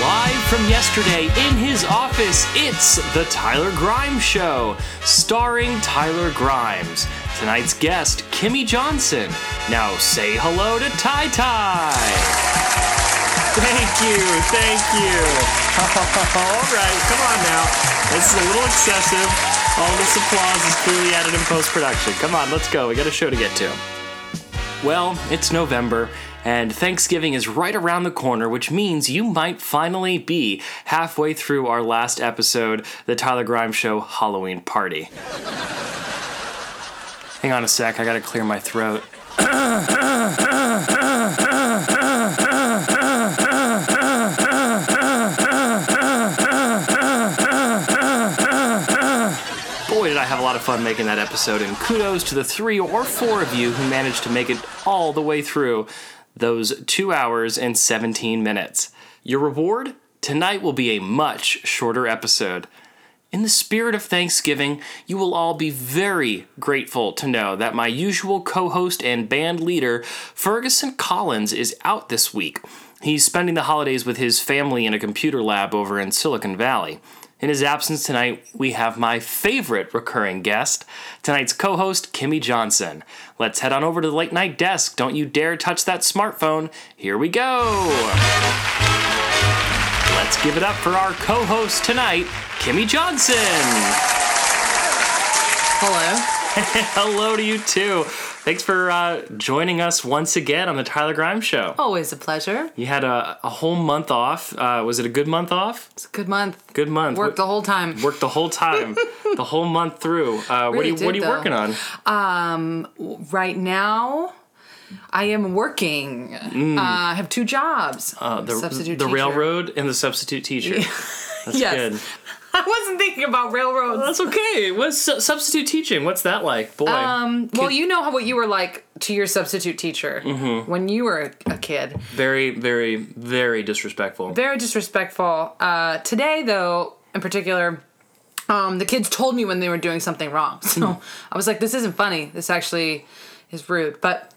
Live from yesterday in his office, it's The Tyler Grimes Show, starring Tyler Grimes. Tonight's guest, Kimmy Johnson. Now say hello to Ty Ty. Thank you, thank you. All right, come on now. This is a little excessive. All this applause is clearly added in post production. Come on, let's go. We got a show to get to. Well, it's November, and Thanksgiving is right around the corner, which means you might finally be halfway through our last episode, the Tyler Grimes Show Halloween Party. Hang on a sec, I gotta clear my throat. Boy, did I have a lot of fun making that episode, and kudos to the three or four of you who managed to make it all the way through those two hours and 17 minutes. Your reward? Tonight will be a much shorter episode. In the spirit of Thanksgiving, you will all be very grateful to know that my usual co host and band leader, Ferguson Collins, is out this week. He's spending the holidays with his family in a computer lab over in Silicon Valley. In his absence tonight, we have my favorite recurring guest, tonight's co host, Kimmy Johnson. Let's head on over to the late night desk. Don't you dare touch that smartphone. Here we go. Let's give it up for our co host tonight, Kimmy Johnson. Hello. Hello to you too. Thanks for uh, joining us once again on the Tyler Grimes Show. Always a pleasure. You had a, a whole month off. Uh, was it a good month off? It's a good month. Good month. Worked the whole time. Worked the whole time, the whole month through. Uh, what are Really you What are you though. working on? Um, right now, I am working. Uh, I have two jobs. Uh, the Substitute the teacher. railroad and the substitute teacher. That's Yes. good. I wasn't thinking about railroads. That's okay. What's substitute teaching? What's that like, boy? Um, well, you know how what you were like to your substitute teacher Mm-hmm. when you were a kid. very, very, very disrespectful. Very disrespectful. Uh, today, though, in particular, um, the kids told me when they were doing something wrong. So Hmm. I was like, this isn't funny. This actually is rude. But,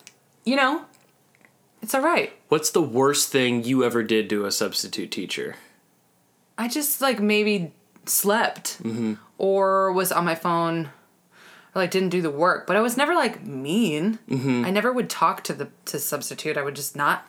you know, it's all right. What's the worst thing you ever did to a substitute teacher? I just like maybe slept Mm-hmm. or was on my phone or like didn't do the work. But I was never like mean. Mm-hmm. I never would talk to the to substitute. I would just not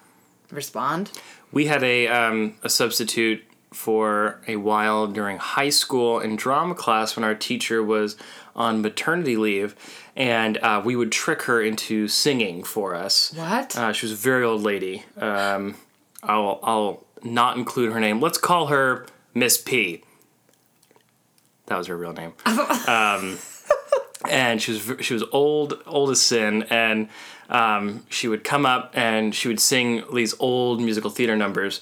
respond. We had a um, a substitute for a while during high school in drama class when our teacher was on maternity leave, and uh, we would trick her into singing for us. What? Uh, she was a very old lady. Um, I'll I'll not include her name. Let's call her Miss P. That was her real name. um, and she was she was old old as sin, and um, she would come up and she would sing these old musical theater numbers.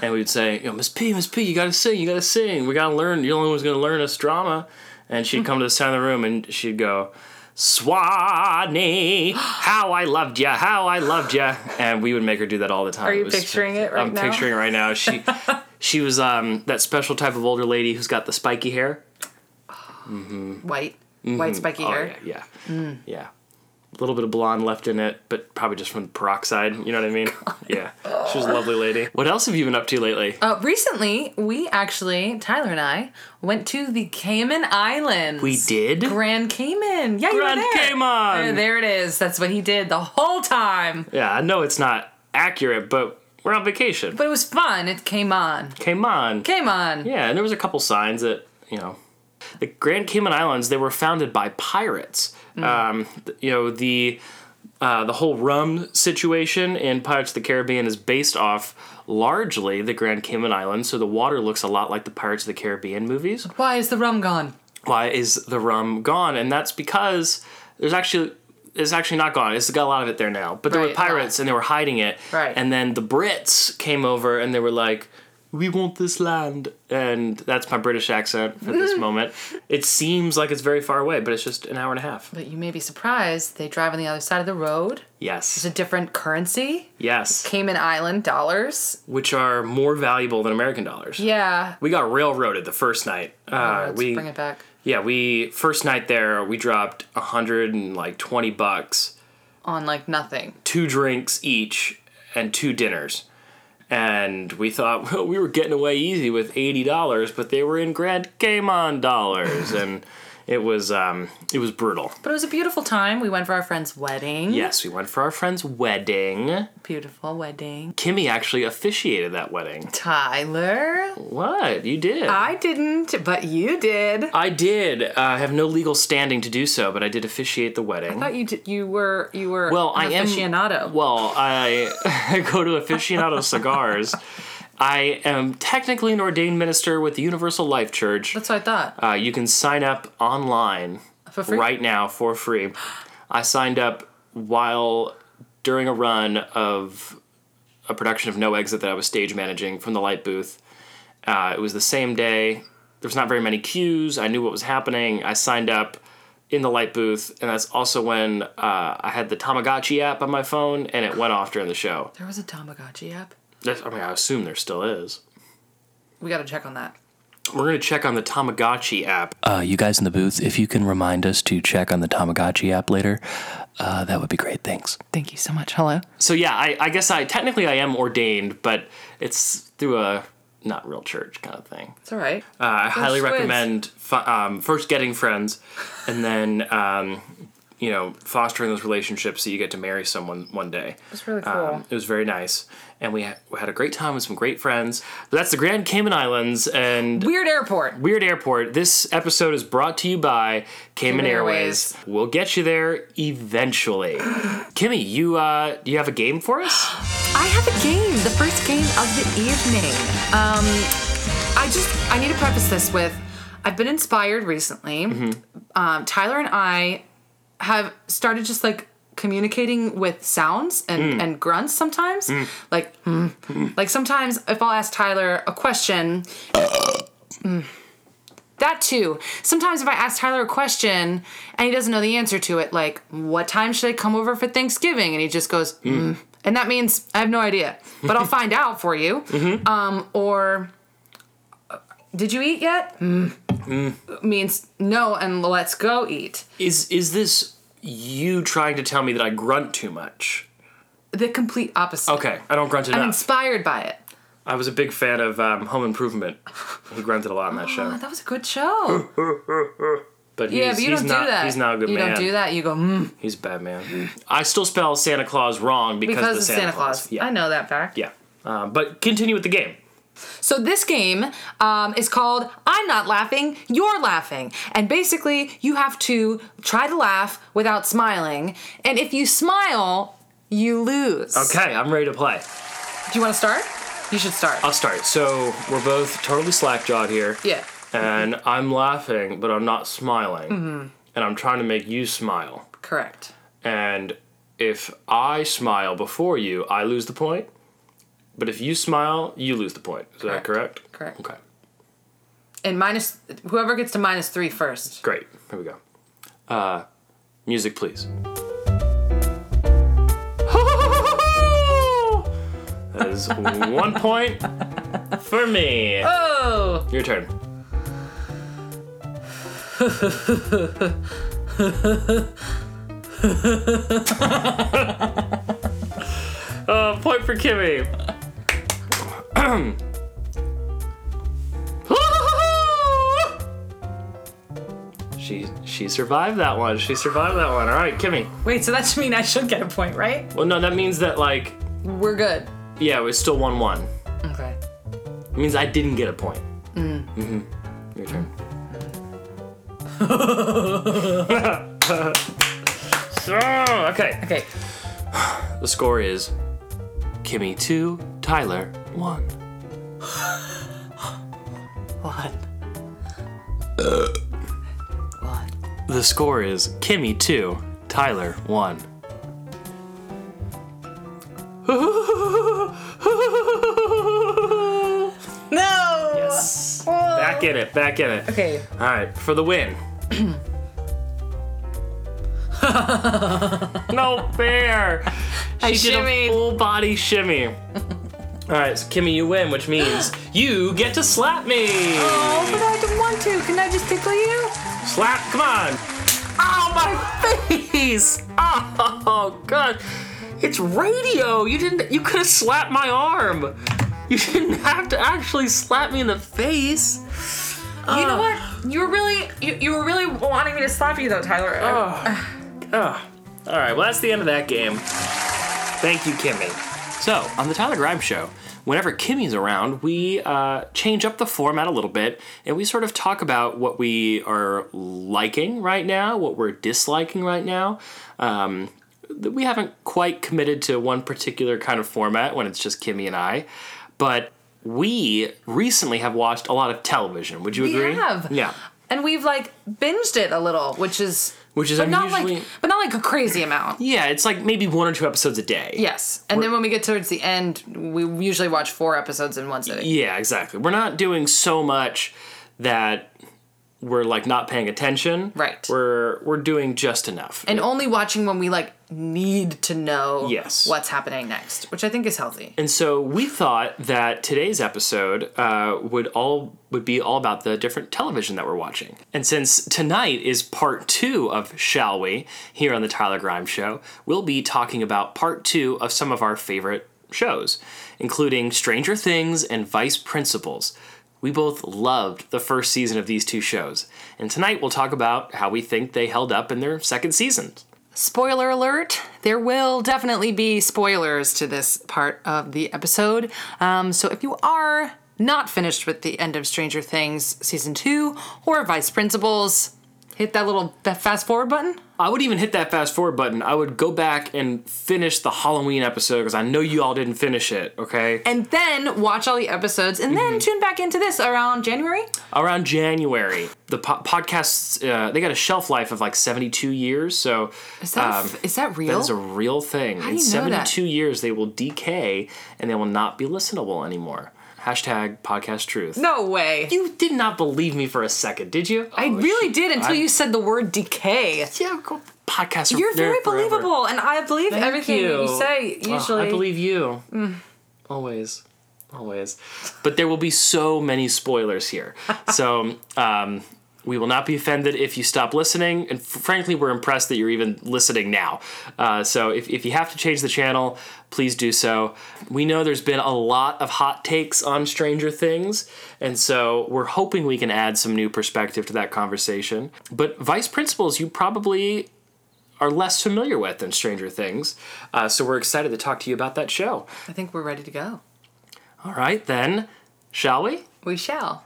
And we would say, you know, Miss P, Miss P, you gotta sing, you gotta sing. We gotta learn. You're the only one's gonna learn us drama. And she'd come to the side of the room and she'd go, Swanee, how I loved ya, how I loved ya, and we would make her do that all the time. Are you It was- picturing it right now? I'm picturing it right now. She, she was um, that special type of older lady who's got the spiky hair. Mm-hmm. White. Mm-hmm. White spiky Oh, hair. yeah, yeah, mm. yeah. A little bit of blonde left in it, but probably just from the peroxide. You know what I mean? Yeah, she was a lovely lady. What else have you been up to lately? Uh, recently, we actually, Tyler and I, went to the Cayman Islands. we did. Grand Cayman. Yeah, you Grand were there. Cayman. There, there it is. That's what he did the whole time. Yeah, I know it's not accurate, but we're on vacation. But it was fun. It came on. Came on. Came on. Yeah, and there was a couple signs that you know, the Grand Cayman Islands they were founded by pirates. Um, you know the uh, the whole rum situation in Pirates of the Caribbean is based off largely the Grand Cayman Islands, so the water looks a lot like the Pirates of the Caribbean movies. Why is the rum gone? Why is the rum gone? And that's because there's actually it's actually not gone. It's got a lot of it there now. But there were Right, lot. pirates and they were hiding it. Right. And then the Brits came over and they were like, "We want this land." And that's my British accent for this moment. It seems like it's very far away, but it's just an hour and a half. But you may be surprised. They drive on the other side of the road. Yes. It's a different currency. Yes. Cayman Island dollars. Which are more valuable than American dollars. Yeah. We got railroaded the first night. Uh, Let's we bring it back yeah we first night there we dropped a hundred and like twenty bucks on like nothing. two drinks each and two dinners. And we thought well, we were getting away easy with eighty dollars, but they were in Grand Cayman dollars, and it was um, it was brutal. But it was a beautiful time. We went for our friend's wedding. Yes, we went for our friend's wedding. Beautiful wedding. Kimmy actually officiated that wedding. Tyler. What you did? I didn't, but you did. I did. Uh, I have no legal standing to do so, but I did officiate the wedding. I thought you did, you were you were well, an I am aficionado. Well, I I go to aficionado cigars. I am technically an ordained minister with the Universal Life Church. That's what I thought. Uh, you can sign up online right now for free. I signed up while during a run of a production of No Exit that I was stage managing from the light booth. Uh, it was the same day. There was not very many cues. I knew what was happening. I signed up in the light booth, and that's also when uh, I had the Tamagotchi app on my phone, and it went off during the show. There was a Tamagotchi app. That's, I mean, I assume there still is. We got to check on that. We're gonna check on the Tamagotchi app. Uh, you guys in the booth, if you can remind us to check on the Tamagotchi app later, uh, that would be great. Thanks. Thank you so much. Hello. So yeah, I, I guess I technically I am ordained, but it's through a not real church kind of thing. It's all right. Uh, I highly squids. recommend fi- um, first getting friends, and then um, you know fostering those relationships so you get to marry someone one day. It's really cool. Um, it was very nice, and we, ha- we had a great time with some great friends. But that's the Grand Cayman Islands and Weird airport. Weird Airport. This episode is brought to you by Cayman Cayman Airways. Airways. We'll get you there eventually. Kimmy, you uh, you have a game for us? I have a game, the first game of the evening. Um, I just I need to preface this with I've been inspired recently. Um, Tyler and I have started just like communicating with sounds and, and grunts sometimes. Like mm. like sometimes if I'll ask Tyler a question. mm, that too. Sometimes if I ask Tyler a question and he doesn't know the answer to it, like, what time should I come over for Thanksgiving? And he just goes, mm. and that means I have no idea, but I'll find out for you. Um, or, uh, did you eat yet? Mm. Means no, and let's go eat. Is is this you trying to tell me that I grunt too much? The complete opposite. Okay, I don't grunt enough. I'm inspired by it. I was a big fan of um, Home Improvement. He grunted a lot in that Oh, show. that was a good show. But he's, yeah, but you he's don't not, do that. He's not a good you man. don't do that. You go, mm, He's a bad man. I still spell Santa Claus wrong because, because of the Santa, Claus. Yeah. I know that fact. Yeah. Um, but continue with the game. So this game um, is called I'm Not Laughing, You're Laughing. And basically, you have to try to laugh without smiling. And if you smile, you lose. Okay, I'm ready to play. Do you want to start? You should start. I'll start. So we're both totally slack-jawed here. yeah. And I'm laughing, but I'm not smiling. Mm-hmm. And I'm trying to make you smile. Correct. And if I smile before you, I lose the point. But if you smile, you lose the point. Is that correct? Correct. Okay. And minus, whoever gets to minus three first. Great. Here we go. Uh, music, please. that is one point for me. Oh! Your turn. uh, point for Kimmy. she she survived that one. She survived that one. All right, Kimmy. Wait, so that should mean I should get a point, right? Well, no, that means that like We're good. yeah, it was still one one. Okay. It means I didn't get a point. Mm. Mm-hmm. Your turn. so, okay. Okay. The score is Kimmy 2, Tyler 1. One. One. The score is Kimmy 2, Tyler 1. No! Yes. Back in it, back in it. Okay. All right, for the win. no fair. I She did a full body shimmy. All right, so Kimmy, you win, which means you get to slap me. Oh, but I don't want to. Can I just tickle you? Slap, come on. Oh, my face. Oh, God. It's radio. You didn't, you could have slapped my arm. You didn't have to actually slap me in the face. You know what? You were really you, you were really wanting me to slap you though, Tyler. Oh. All right, well, that's the end of that game. Thank you, Kimmy. So, on the Tyler Grimes Show, whenever Kimmy's around, we uh, change up the format a little bit and we sort of talk about what we are liking right now, what we're disliking right now. Um, we haven't quite committed to one particular kind of format when it's just Kimmy and I, but we recently have watched a lot of television. Would you We agree? have. Yeah. And we've like binged it a little, which is Which is but not like but not like a crazy amount. Yeah, it's like maybe one or two episodes a day. Yes. And then when we get towards the end, we usually watch four episodes in one sitting. Yeah, exactly. We're not doing so much that we're like not paying attention. Right. We're we're doing just enough. And only watching when we like need to know Yes. what's happening next, which I think is healthy. And so we thought that today's episode uh, would all would be all about the different television that we're watching. And since tonight is part two of Shall We here on the Tyler Grimes Show, we'll be talking about part two of some of our favorite shows, including Stranger Things and Vice Principals. We both loved the first season of these two shows, and tonight we'll talk about how we think they held up in their second seasons. Spoiler alert, there will definitely be spoilers to this part of the episode. Um, so if you are not finished with the end of Stranger Things season two or Vice Principals, hit that little fast forward button. I would even hit that fast forward button. I would go back and finish the Halloween episode because I know you all didn't finish it, okay? And then watch all the episodes and Mm-hmm. then tune back into this around January. Around January, the po- podcasts, uh, they got a shelf life of like 72 years. So Is that, um, f- is that real? that is a real thing. In you know that? 72 years, they will decay and they will not be listenable anymore. Hashtag podcast truth. no way. You did not believe me for a second, did you? I Oh, really did until I- you said the word decay. Yeah, podcasts are You're very forever. believable, and I believe Thank everything that you say. Oh, Usually, I believe you. Always. Always. But there will be so many spoilers here. so, um, we will not be offended if you stop listening. And f- frankly, we're impressed that you're even listening now. Uh, so, if, if you have to change the channel, please do so. We know there's been a lot of hot takes on Stranger Things. And so, we're hoping we can add some new perspective to that conversation. But Vice Principals, you probably are less familiar with than Stranger Things. Uh, so we're excited to talk to you about that show. I think we're ready to go. All right, then, shall we? We shall.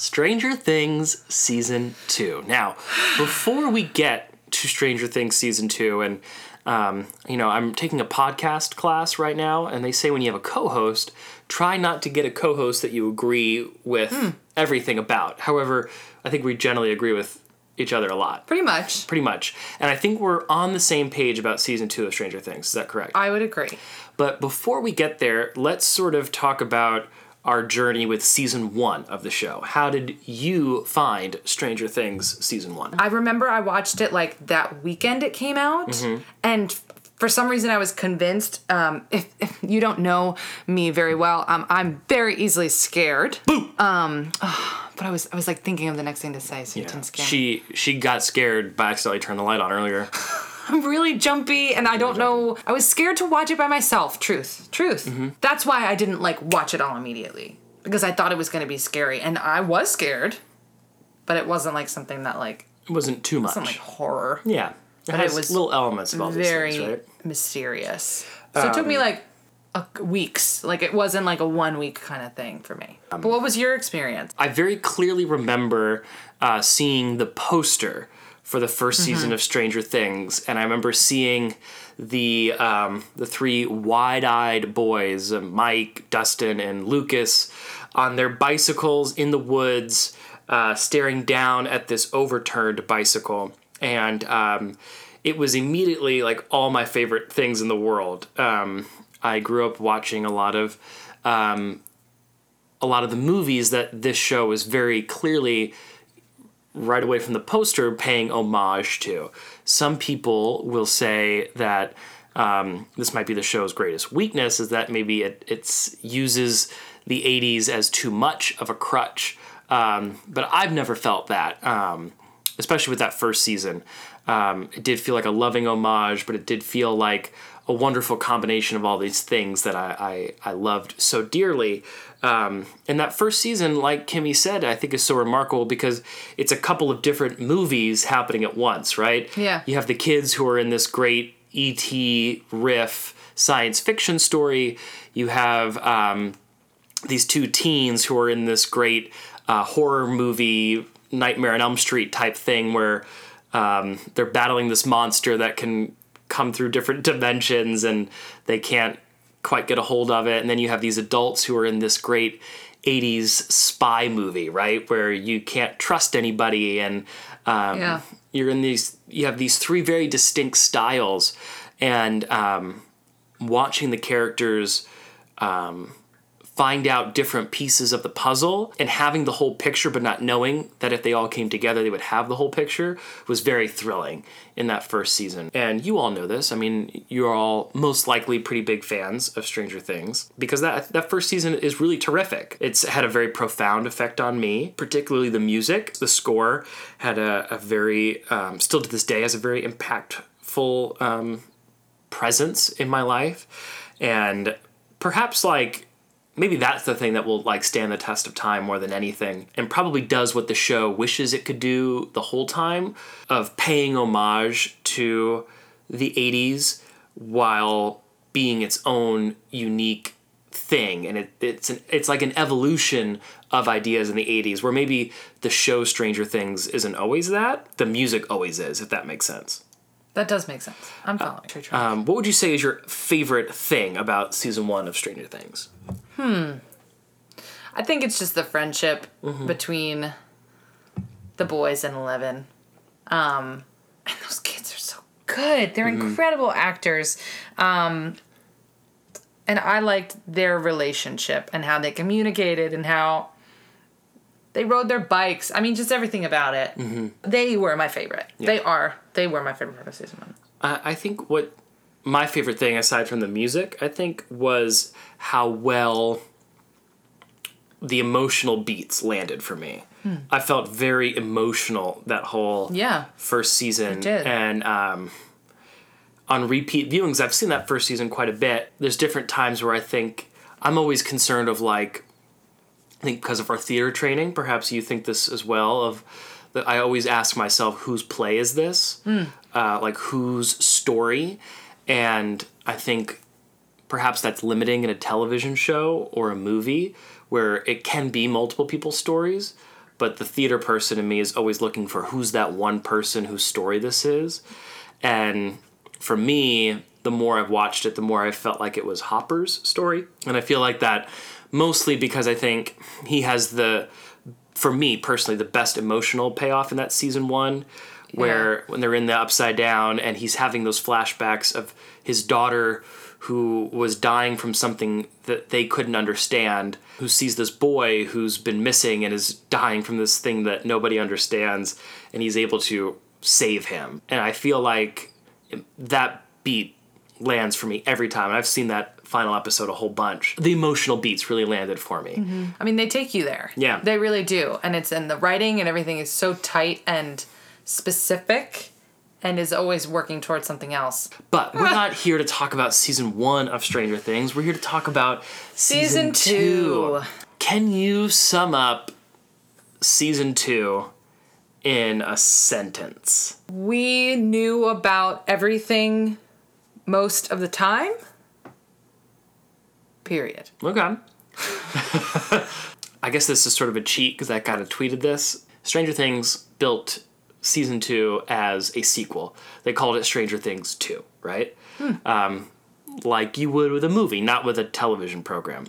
Stranger Things Season 2. Now, before we get to Stranger Things Season 2, and, um, you know, I'm taking a podcast class right now, and they say when you have a co host, try not to get a co host that you agree with everything about. However, I think we generally agree with each other a lot. Pretty much. Pretty much. And I think we're on the same page about season two of Stranger Things. Is that correct? I would agree. But before we get there, let's sort of talk about our journey with season one of the show. How did you find Stranger Things season one? I remember I watched it like that weekend it came out, Mm-hmm. and for some reason I was convinced. Um, if, if you don't know me very well, um, I'm very easily scared. Boo! Um, but I was I was like thinking of the next thing to say, so Yeah. didn't scare me. She she got scared by accidentally turning the light on earlier. I'm really jumpy, and I don't know. I was scared to watch it by myself. Truth, truth. Mm-hmm. That's why I didn't like watch it all immediately because I thought it was going to be scary, and I was scared, but it wasn't like something that like It wasn't too much. wasn't like horror. yeah. It But has it was little elements of all very things, right? mysterious. So it took Um, me like a, weeks. Like it wasn't like a one week kind of thing for me. Um, but what was your experience? I very clearly remember uh, seeing the poster for the 1st Mm-hmm. season of Stranger Things, and I remember seeing the um, the three wide-eyed boys, uh, Mike, Dustin, and Lucas, on their bicycles in the woods, uh, staring down at this overturned bicycle, and um, it was immediately like all my favorite things in the world. Um, I grew up watching a lot of um, a lot of the movies that this show is very clearly right away from the poster paying homage to. Some people will say that um, this might be the show's greatest weakness is that maybe it it's uses the 80s as too much of a crutch. Um, but I've never felt that, um, especially with that first season. Um, it did feel like a loving homage, but it did feel like a wonderful combination of all these things that I, I, I loved so dearly. Um, and that first season, like Kimmy said, I think is so remarkable because it's a couple of different movies happening at once, right? Yeah. You have the kids who are in this great E.T. riff science fiction story. You have um, these two teens who are in this great uh, horror movie, Nightmare on Elm Street type thing where um, they're battling this monster that can come through different dimensions and they can't quite get a hold of it. And then you have these adults who are in this great 80s spy movie, right? Where you can't trust anybody and um, Yeah. you're in these, you have these three very distinct styles. And um, watching the characters um, find out different pieces of the puzzle and having the whole picture but not knowing that if they all came together they would have the whole picture was very thrilling in that first season. And you all know this. I mean you're all most likely pretty big fans of stranger things because that that first season is really terrific. It's had a very profound effect on me particularly the music. The score had a, a very um, still to this day has a very impactful um, presence in my life. And perhaps like maybe that's the thing that will like stand the test of time more than anything and probably does what the show wishes it could do the whole time of paying homage to the 80s while being its own unique thing. And it, it's an, it's like an evolution of ideas in the 80s where maybe the show Stranger Things isn't always that the music always is if that makes sense That does make sense. I'm following. um, what would you say is your favorite thing about season one of Stranger Things? Hmm. I think it's just the friendship Mm-hmm. between the boys and Eleven. Um, and those kids are so good. They're Mm-hmm. incredible actors. Um, and I liked their relationship and how they communicated and how they rode their bikes. I mean, just everything about it. Mm-hmm. They were my favorite. They are. They were my favorite part of season one. I I think what my favorite thing, aside from the music, I think was how well the emotional beats landed for me. I felt very emotional that whole Yeah. first season, did. and um, on repeat viewings, I've seen that first season quite a bit. There's different times where I think I'm always concerned of like I think because of our theater training, perhaps you think this as well. Of that, I always ask myself, whose play is this? Uh, like whose story? And I think perhaps that's limiting in a television show or a movie where it can be multiple people's stories. But the theater person in me is always looking for who's that one person whose story this is. And for me, the more I've watched it, the more I felt like it was Hopper's story. And I feel like that mostly because I think he has the, for me personally, the best emotional payoff in that season one, where when they're in the upside down and he's having those flashbacks of his daughter who was dying from something that they couldn't understand, who sees this boy who's been missing and is dying from this thing that nobody understands, and he's able to save him. And I feel like that beat lands for me every time. I've seen that final episode a whole bunch. The emotional beats really landed for me. Mm-hmm. I mean, they take you there. Yeah. They really do. And it's and the writing and everything is so tight and specific and is always working towards something else. But we're not here to talk about season one of Stranger Things. We're here to talk about season, Season two. Can you sum up season two in a sentence? We knew about everything most of the time. Period. Okay. I guess this is sort of a cheat because I kind of tweeted this. Stranger Things built season two as a sequel. They called it Stranger Things 2, right? Um, like you would with a movie, not with a television program.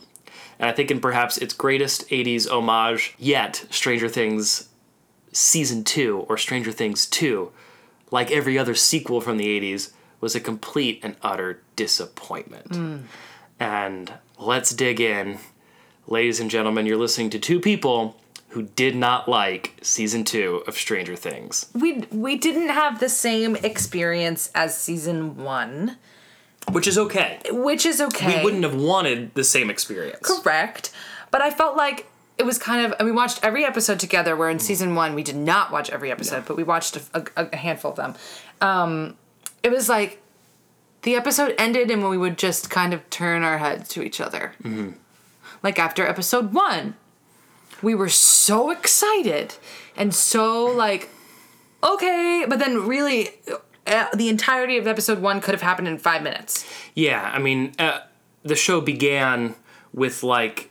And I think in perhaps its greatest 80s homage yet, Stranger Things season 2 or Stranger Things 2, like every other sequel from the 80s, was a complete and utter disappointment. And let's dig in. Ladies and gentlemen, you're listening to two people who did not like season two of Stranger Things. We we didn't have the same experience as season 1, Which is okay. which is okay. We wouldn't have wanted the same experience. correct, but I felt like it was kind of and we watched every episode together where in season 1 we did not watch every episode, but we watched a, a, a handful of them. Um it was like the episode ended and we would just kind of turn our heads to each other. Like after episode one, we were so excited and so like, okay, but then really, uh, the entirety of episode one could have happened in five minutes. Yeah, I mean, uh, the show began with like,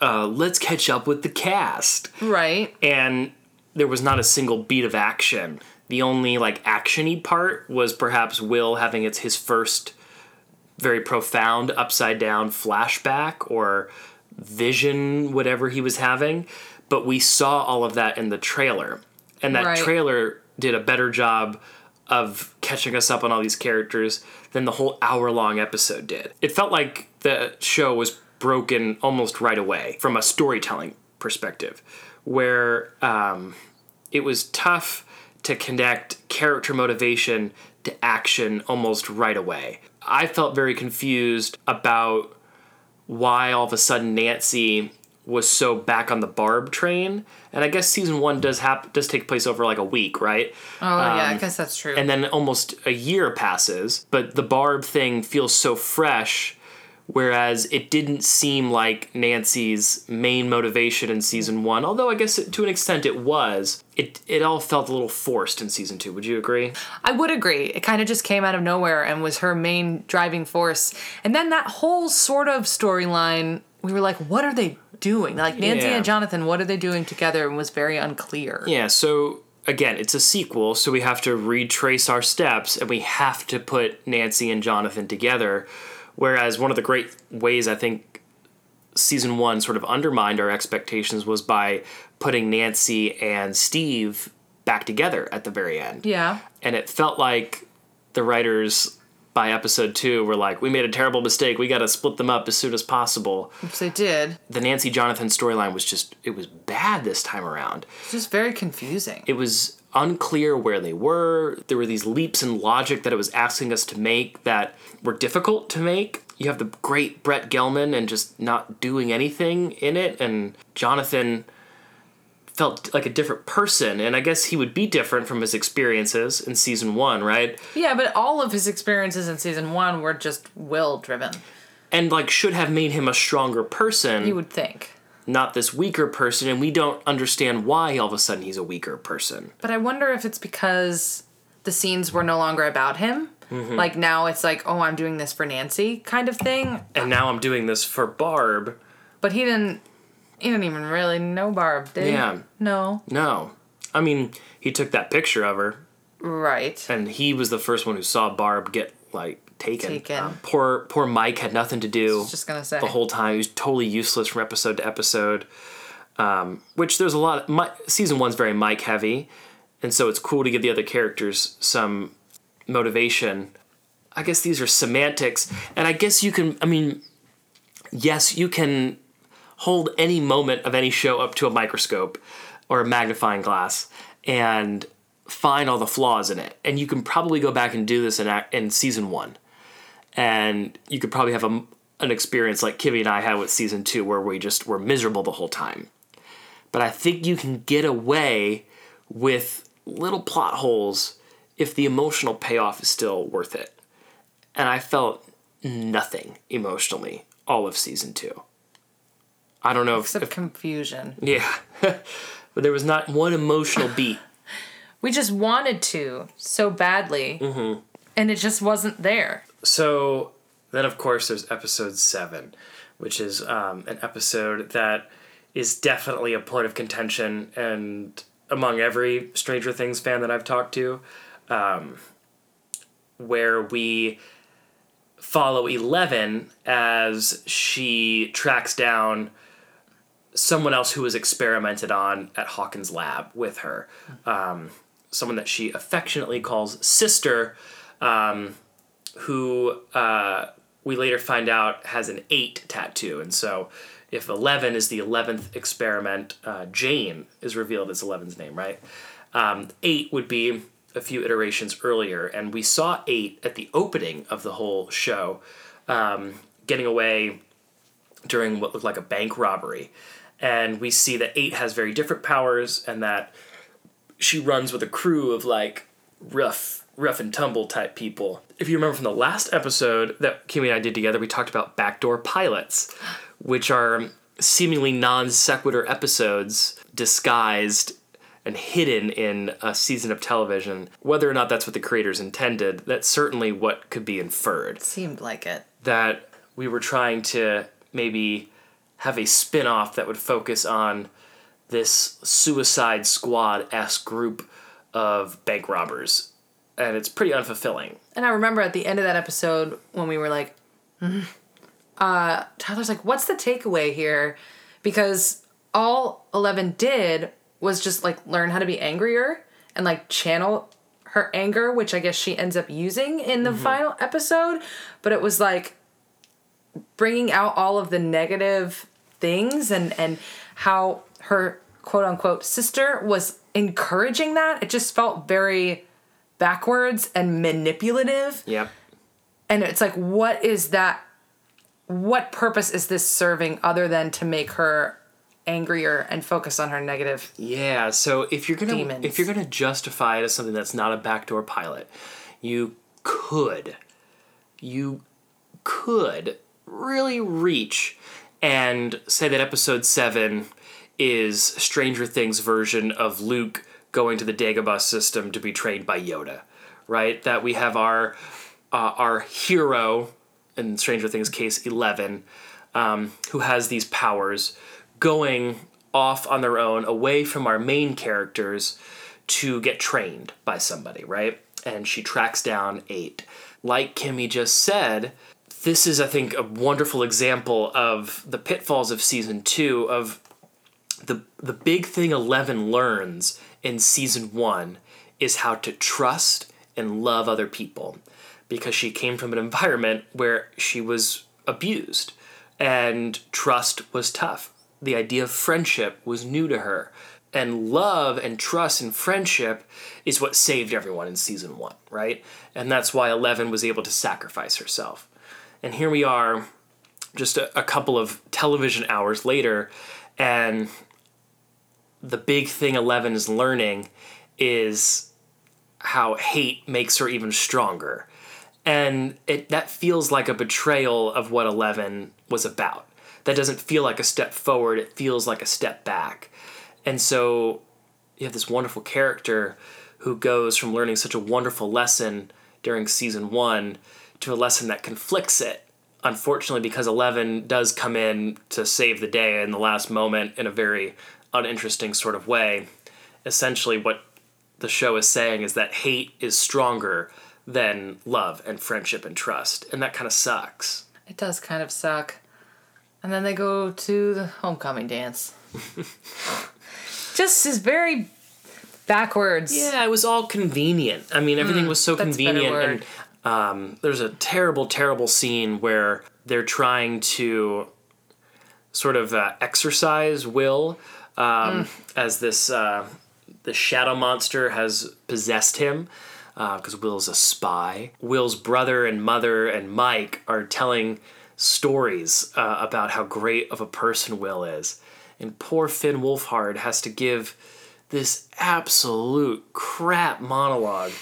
uh, let's catch up with the cast. Right. and there was not a single beat of action. The only like actiony part was perhaps Will having its his first very profound upside down flashback or vision, whatever he was having. But we saw all of that in the trailer, and that Right. trailer did a better job of catching us up on all these characters than the whole hour long episode did. It felt like the show was broken almost right away from a storytelling perspective, where um, it was tough to connect character motivation to action almost right away. I felt very confused about why all of a sudden Nancy was so back on the Barb train. And I guess season one does hap- does take place over like a week, right? Oh, yeah, I um, guess that's true. and then almost a year passes but the barb thing feels so fresh whereas it didn't seem like nancy's main motivation in season one although i guess it, to an extent it was it, it all felt a little forced in season two would you agree I would agree. It kind of just came out of nowhere and was her main driving force. And then that whole sort of storyline, we were like, what are they doing? Like Nancy Yeah. and Jonathan, what are they doing together? And was very unclear. yeah so again it's a sequel so we have to retrace our steps and we have to put nancy and jonathan together whereas one of the great ways i think season one sort of undermined our expectations was by putting Nancy and Steve back together at the very end. Yeah. And it felt like the writers by episode two were like, we made a terrible mistake. We got to split them up as soon as possible. Which they did. The Nancy Jonathan storyline was just, it was bad this time around. It's just very confusing. It was unclear where they were. There were these leaps in logic that it was asking us to make that were difficult to make. You have the great Brett Gelman and just not doing anything in it, and Jonathan felt like a different person, and I guess he would be different from his experiences in season one, right? yeah, but all of his experiences in season one were just will driven, And like should have made him a stronger person, you would think. Not this weaker person, and we don't understand why all of a sudden he's a weaker person. But I wonder if it's because the scenes were no longer about him. Mm-hmm. Like now it's like, oh, I'm doing this for Nancy kind of thing. And now I'm doing this for Barb. But he didn't. He didn't even really know Barb, did he? Yeah. No. No. I mean, he took that picture of her, Right. and he was the first one who saw Barb get, like, taken. Taken. Um, poor, poor Mike had nothing to do Just gonna say. the whole time. He was totally useless from episode to episode. Um, which there's a lot. Of, my, season one's very Mike heavy, and so it's cool to give the other characters some motivation. I guess these are semantics, and I guess you can. I mean, yes, you can hold any moment of any show up to a microscope or a magnifying glass and find all the flaws in it. And you can probably go back and do this in in season one, and you could probably have a, an experience like Kimmy and I had with season two, where we just were miserable the whole time. But I think you can get away with little plot holes if the emotional payoff is still worth it. And I felt nothing emotionally all of season two. I don't know if, Except if confusion. yeah, but there was not one emotional beat. We just wanted to so badly, Mm-hmm. and it just wasn't there. So then, of course, there's episode seven, which is um, an episode that is definitely a point of contention and among every Stranger Things fan that I've talked to, um, where we follow Eleven as she tracks down someone else who was experimented on at Hawkins' lab with her. Um, someone that she affectionately calls sister, um, who uh, we later find out has an eight tattoo. And so if 11 is the 11th experiment, uh, Jane is revealed as 11's name, right? Um, eight would be a few iterations earlier. And we saw eight at the opening of the whole show um, getting away during what looked like a bank robbery. And we see that eight has very different powers and that she runs with a crew of like rough rough and tumble type people. If you remember from the last episode that Kimmy and I did together, we talked about backdoor pilots, which are seemingly non sequitur episodes disguised and hidden in a season of television. Whether or not that's what the creators intended, that's certainly what could be inferred. Seemed like it. That we were trying to maybe have a spin off that would focus on this Suicide Squad esque group of bank robbers. And it's pretty unfulfilling. And I remember at the end of that episode when we were like, "Mhm." uh, Tyler's like, what's the takeaway here? Because all Eleven did was just like learn how to be angrier and like channel her anger, which I guess she ends up using in the final episode. But it was like bringing out all of the negative things and and how her quote unquote sister was encouraging that. It just felt very backwards and manipulative Yep. and it's like what is that what purpose is this serving other than to make her angrier and focus on her negative Yeah, so if you're gonna Demons. if you're gonna justify it as something that's not a backdoor pilot, you could you could really reach and say that episode seven is Stranger Things version of Luke going to the Dagobah system to be trained by Yoda, right? That we have our uh, our hero in Stranger Things case Eleven, um, who has these powers, going off on their own away from our main characters to get trained by somebody, right? And she tracks down eight. Like Kimmy just said, this is, I think, a wonderful example of the pitfalls of season two of the the big thing Eleven learns in season one is how to trust and love other people because she came from an environment where she was abused and trust was tough. The idea of friendship was new to her. And love and trust and friendship is what saved everyone in season one, right? And that's why Eleven was able to sacrifice herself. And here we are, just a, a couple of television hours later, and the big thing Eleven is learning is how hate makes her even stronger. And it that feels like a betrayal of what Eleven was about. That doesn't feel like a step forward, it feels like a step back. And so you have this wonderful character who goes from learning such a wonderful lesson during season one to a lesson that conflicts it. Unfortunately, because Eleven does come in to save the day in the last moment in a very uninteresting sort of way. Essentially, what the show is saying is that hate is stronger than love and friendship and trust. And that kind of sucks. it does kind of suck and then they go to the homecoming dance just is very backwards Yeah, it was all convenient. I mean, everything was so Mm, a better convenient. And um, there's a terrible, terrible scene where they're trying to sort of uh, exercise Will um, Mm. as this uh, the shadow monster has possessed him. Because Will's a spy. Will's brother and mother and Mike are telling stories uh, about how great of a person Will is. And poor Finn Wolfhard has to give this absolute crap monologue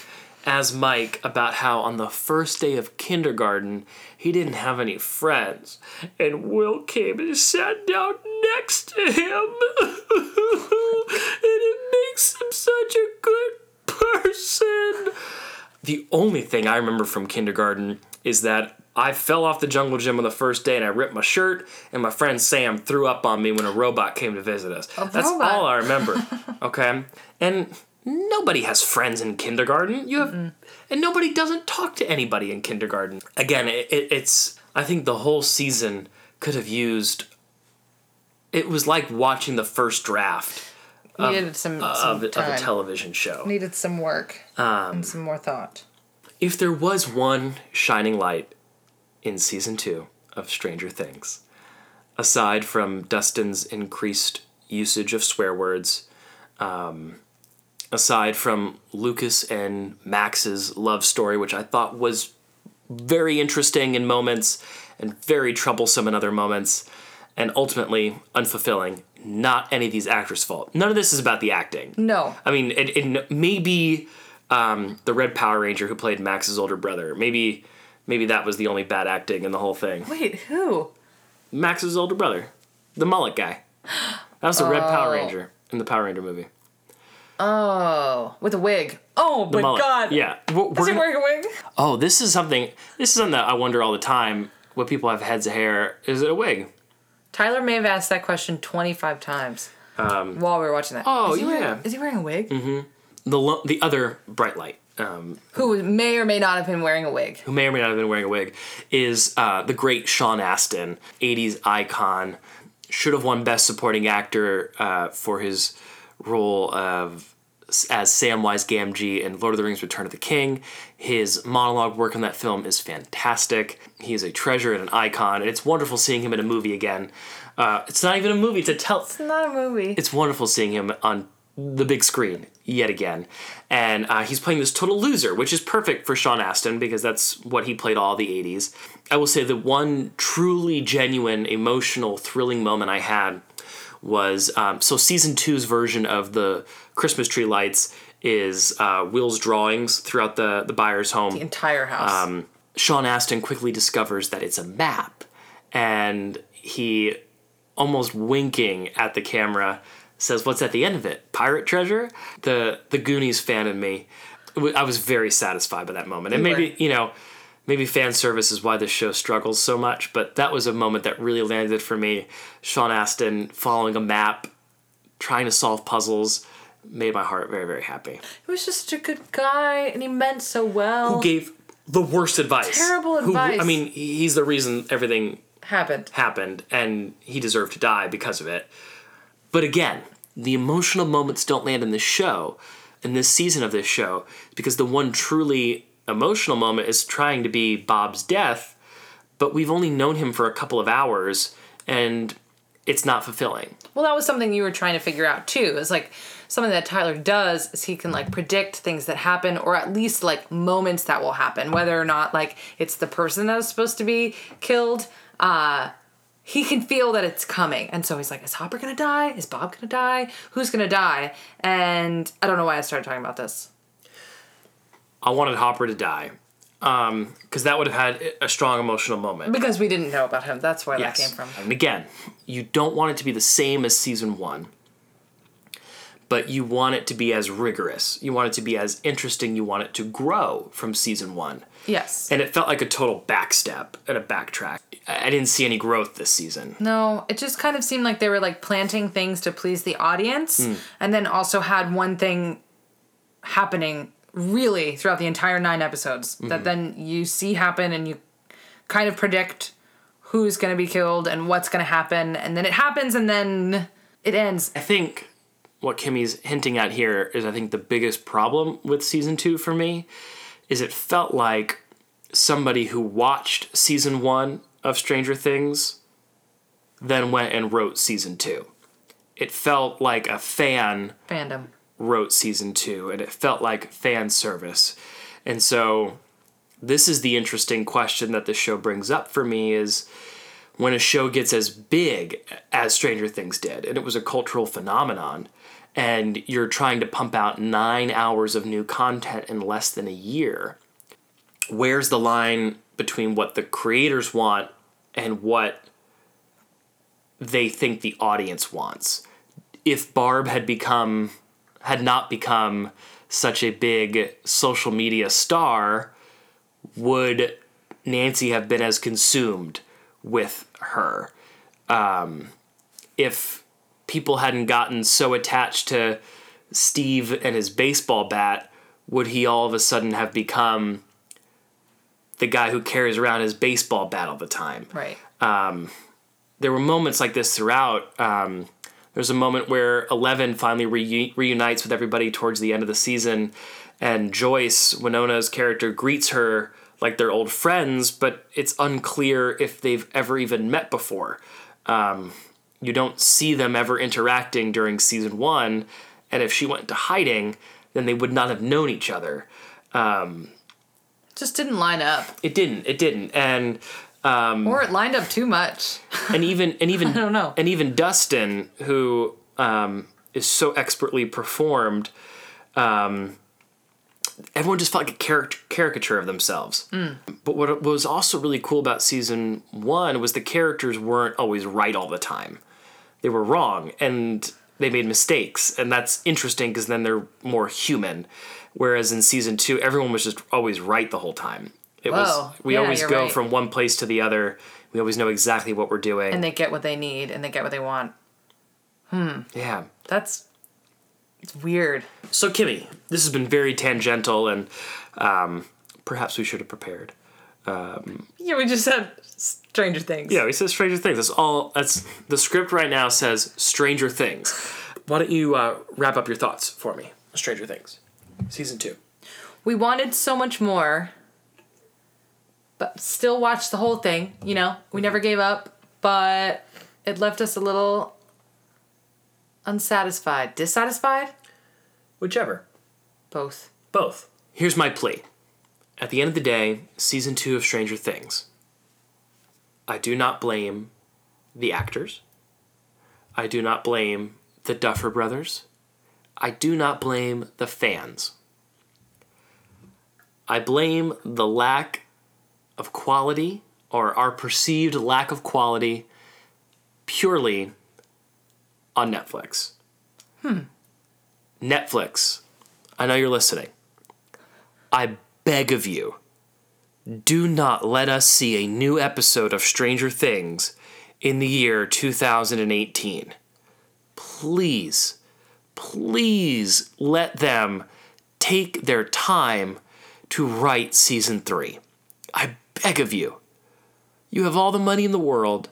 as Mike about how on the first day of kindergarten he didn't have any friends and Will came and sat down next to him and it makes him such a good person. The only thing I remember from kindergarten is that I fell off the jungle gym on the first day and I ripped my shirt, and my friend Sam threw up on me when a robot came to visit us. That's robot. all I remember. okay? And nobody has friends in kindergarten. You have, and nobody doesn't talk to anybody in kindergarten. Again, it, it, it's, I think the whole season could have used, it was like watching the first draft needed some, of, some of a television show. needed some work and some more thought If there was one shining light in season two of Stranger Things, aside from Dustin's increased usage of swear words, um, aside from Lucas and Max's love story, which I thought was very interesting in moments and very troublesome in other moments, and ultimately unfulfilling. Not any of these actors' fault. None of this is about the acting. no I mean, it, it maybe um, the Red Power Ranger who played Max's older brother. Maybe maybe that was the only bad acting in the whole thing. Wait, who? Max's older brother, the mullet guy. That was the Red Power Oh. Ranger in the Power Ranger movie. Oh, with a wig. Oh The my mullet. god. Yeah. We're, we're Is he wearing a wig? oh, this is something. This is something that I wonder all the time. What people have heads of hair, is it a wig? Tyler may have asked that question 25 times while we were watching that. oh, is he wearing, yeah. Is he wearing a wig? The lo- the other bright light. Um, Who may or may not have been wearing a wig. who may or may not have been wearing a wig, is uh, the great Sean Astin, 80s icon. Should have won Best Supporting Actor uh, for his role of as Samwise Gamgee in Lord of the Rings: Return of the King. His monologue work in that film is fantastic. He is a treasure and an icon, and it's wonderful seeing him in a movie again. Uh, it's not even a movie; it's a tell. It's not a movie. It's wonderful seeing him on the big screen yet again. And uh, he's playing this total loser, which is perfect for Sean Astin because that's what he played all the 80s. I will say the one truly genuine, emotional, thrilling moment I had was um, so season two's version of the Christmas tree lights is uh, Will's drawings throughout the, the buyer's home. the entire house. Um, Sean Astin quickly discovers that it's a map, and he, almost winking at the camera, says, "What's at the end of it? Pirate treasure?" The the Goonies fan in me, I was very satisfied by that moment, and maybe you know. Maybe fan service is why this show struggles so much, but that was a moment that really landed for me. Sean Astin following a map, trying to solve puzzles, made my heart very, very happy. he was just such a good guy and he meant so well. Who gave the worst advice? Terrible Who- advice. I mean, he's the reason everything happened. happened, and he deserved to die because of it. But again, the emotional moments don't land in this show, in this season of this show, because the one truly emotional moment is trying to be Bob's death, but we've only known him for a couple of hours, and it's not fulfilling. Well, that was something you were trying to figure out too. Is like something that Tyler does is he can like predict things that happen, or at least like moments that will happen, whether or not like it's the person that is supposed to be killed. Uh, he can feel that it's coming, and so he's like, "Is Hopper gonna die? Is Bob gonna die? Who's gonna die?" And I don't know why I started talking about this. I wanted Hopper to die, because that would have had a strong emotional moment. Because we didn't know about him. That's where Yes. that came from. And again, you don't want it to be the same as season one, but you want it to be as rigorous. You want it to be as interesting. You want it to grow from season one. Yes. And it felt like a total backstep and a backtrack. I didn't see any growth this season. No, it just kind of seemed like they were like planting things to please the audience Hmm. and then also had one thing happening really throughout the entire 9 episodes Mm-hmm. that then you see happen and you kind of predict who's going to be killed and what's going to happen and then it happens and then it ends. I think what Kimmy's hinting at here is I think the biggest problem with season two for me is it felt like somebody who watched season one of Stranger Things then went and wrote season two. It felt like a fan Fandom. wrote season two, and it felt like fan service. And so, this is the interesting question that the show brings up for me is when a show gets as big as Stranger Things did, and it was a cultural phenomenon, and you're trying to pump out nine hours of new content in less than a year, where's the line between what the creators want and what they think the audience wants? If Barb had become had not become such a big social media star, would Nancy have been as consumed with her? Um, if people hadn't gotten so attached to Steve and his baseball bat, would he all of a sudden have become the guy who carries around his baseball bat all the time? Right. there were moments like this throughout. Um, there's a moment where Eleven finally reu- reunites with everybody towards the end of the season, and Joyce, Winona's character, greets her like they're old friends, but it's unclear if they've ever even met before. Um, you don't see them ever interacting during season one, and if she went into hiding, then they would not have known each other. Just didn't line up. It didn't. It didn't. And Or it lined up too much. and even and even I don't know. and even Dustin, who um, is so expertly performed, um, everyone just felt like a caric- caricature of themselves. But what was also really cool about season one was the characters weren't always right all the time. They were wrong and they made mistakes, and that's interesting because then they're more human. Whereas in season two, everyone was just always right the whole time. It Whoa. was we Yeah, always go right. from one place to the other. We always know exactly what we're doing. And they get what they need and they get what they want. Hmm yeah. That's it's weird. So Kimmy, this has been very tangential, and um, perhaps we should have prepared. Yeah, we just said Stranger Things. Yeah, we said Stranger Things. That's all. That's the script right now says Stranger Things. Why don't you uh, wrap up your thoughts for me? Stranger Things, season two. We wanted so much more, but still watched the whole thing. You know, we never gave up, but it left us a little unsatisfied. Dissatisfied? Whichever. Both. Both. Here's my plea. At the end of the day, season two of Stranger Things. I do not blame the actors. I do not blame the Duffer Brothers. I do not blame the fans. I blame the lack of quality or our perceived lack of quality purely on Netflix. Hmm. Netflix, I know you're listening. I beg of you, do not let us see a new episode of Stranger Things in the year 2018. Please, please let them take their time to write season three. I beg of you. You have all the money in the world.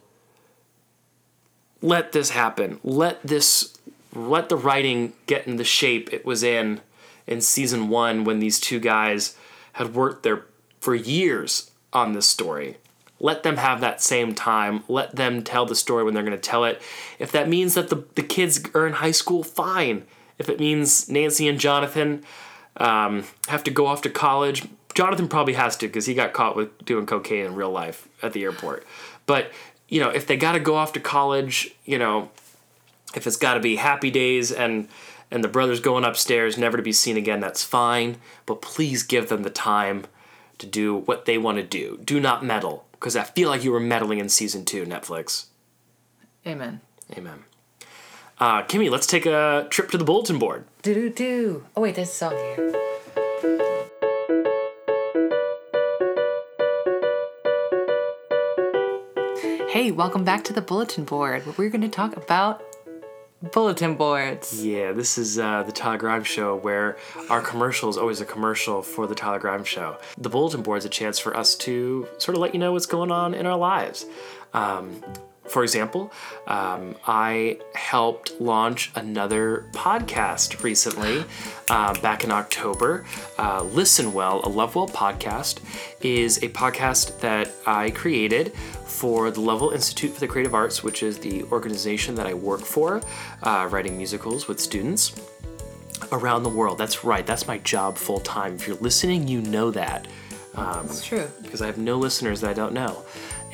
Let this happen. Let this let the writing get in the shape it was in in season one when these two guys had worked there for years on this story. Let them have that same time. Let them tell the story when they're going to tell it. If that means that the, the kids are in high school, fine. If it means Nancy and Jonathan um, have to go off to college, Jonathan probably has to because he got caught with doing cocaine in real life at the airport. But, you know, if they got to go off to college, you know, if it's got to be happy days and and the brothers going upstairs never to be seen again that's fine but please give them the time to do what they want to do do not meddle because i feel like you were meddling in season two netflix Amen. amen uh, kimmy let's take a trip to the bulletin board Do do do. Oh wait, there's a song here. Hey, welcome back to the bulletin board. Where we're going to talk about bulletin boards. yeah this is uh, the tyler grimes show where our commercial is always a commercial for the tyler grimes show the bulletin board is a chance for us to sort of let you know what's going on in our lives um, for example, um, I helped launch another podcast recently, uh, back in October. Uh, Listen Well, a Lovewell podcast, is a podcast that I created for the Lovewell Institute for the Creative Arts, which is the organization that I work for, uh, writing musicals with students around the world. That's right, that's my job full time. If you're listening, you know that It's true. because I have no listeners that I don't know.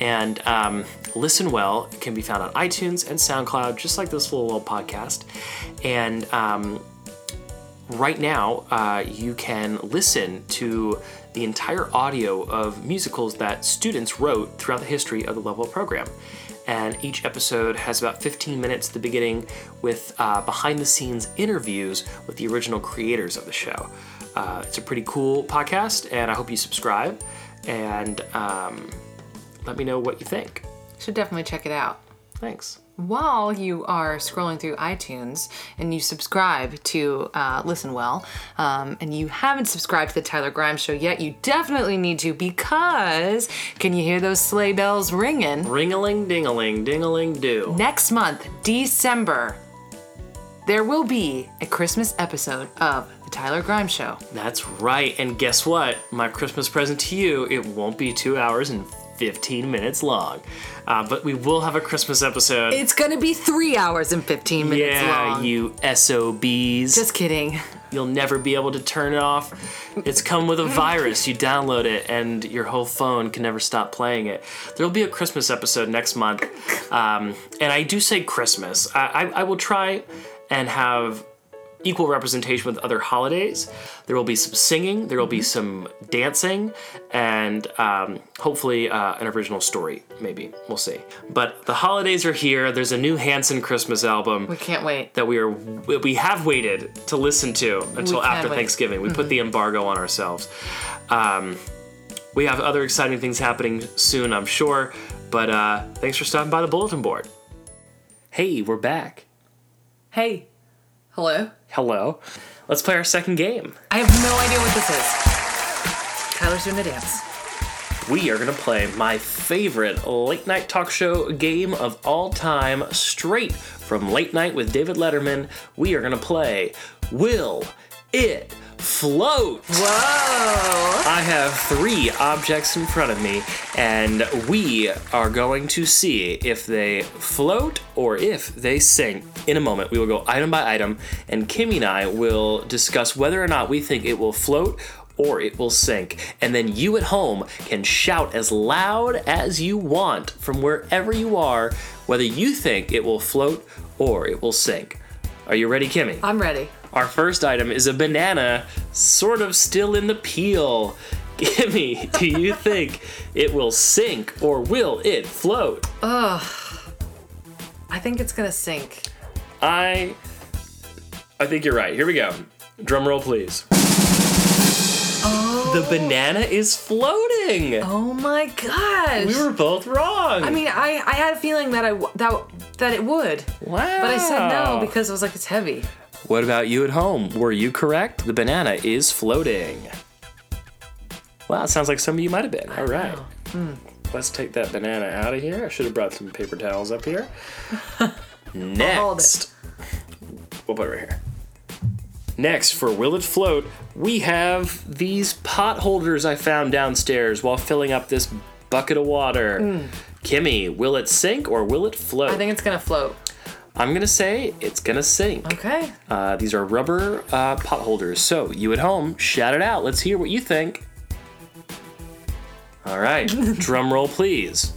And um, Listen Well can be found on iTunes and SoundCloud, just like this little, little podcast. And um, right now, uh, you can listen to the entire audio of musicals that students wrote throughout the history of the Lovewell program. And each episode has about 15 minutes at the beginning with uh, behind the scenes interviews with the original creators of the show. Uh, it's a pretty cool podcast, and I hope you subscribe and um, let me know what you think. Should definitely check it out. Thanks. While you are scrolling through iTunes and you subscribe to uh, Listen Well, um, and you haven't subscribed to the Tyler Grimes Show yet, you definitely need to because can you hear those sleigh bells ringing? Ring a ling ding a ling ding a ling do. Next month, December, there will be a Christmas episode of the Tyler Grimes Show. That's right. And guess what? My Christmas present to you, it won't be two hours and 15 minutes long. Uh, but we will have a Christmas episode. It's gonna be three hours and 15 minutes yeah, long. you SOBs. Just kidding. You'll never be able to turn it off. It's come with a virus. You download it, and your whole phone can never stop playing it. There'll be a Christmas episode next month. Um, and I do say Christmas. I, I, I will try and have equal representation with other holidays. There will be some singing, there will be some dancing, and um, hopefully uh, an original story, maybe. We'll see. But the holidays are here. There's a new Hanson Christmas album We can't wait. that we are we have waited to listen to until after wait. Thanksgiving. We put the embargo on ourselves. Um, we have other exciting things happening soon, I'm sure. But uh, thanks for stopping by the bulletin board. Hey, we're back. Hey. Hello? Hello. Let's play our second game. I have no idea what this is. Tyler's doing the dance. We are going to play my favorite late night talk show game of all time, straight from Late Night with David Letterman. We are going to play Will It Float? Whoa. I have three objects in front of me, and we are going to see if they float or if they sink. In a moment, we will go item by item, and Kimmy and I will discuss whether or not we think it will float or it will sink. And then you at home can shout as loud as you want from wherever you are whether you think it will float or it will sink. Are you ready, Kimmy? I'm ready. Our first item is a banana, sort of still in the peel. Kimmy, do you think it will sink or will it float? I think it's gonna sink. I I think you're right. Here we go. Drum roll please. The oh. banana is floating. Oh my gosh. We were both wrong. I mean, I, I had a feeling that I that that it would, wow. but I said no because I was like it's heavy. What about you at home? Were you correct? The banana is floating. Wow, it sounds like some of you might have been. All right. Hmm. Let's take that banana out of here. I should have brought some paper towels up here. Next. We'll put it right here. Next, for Will It Float, we have these pot holders I found downstairs while filling up this bucket of water. Hmm. Kimmy, will it sink or will it float? I think it's gonna float. I'm gonna say it's gonna sink. Okay. Uh, these are rubber uh, pot holders. So, you at home, shout it out. Let's hear what you think. All right, drum roll, please.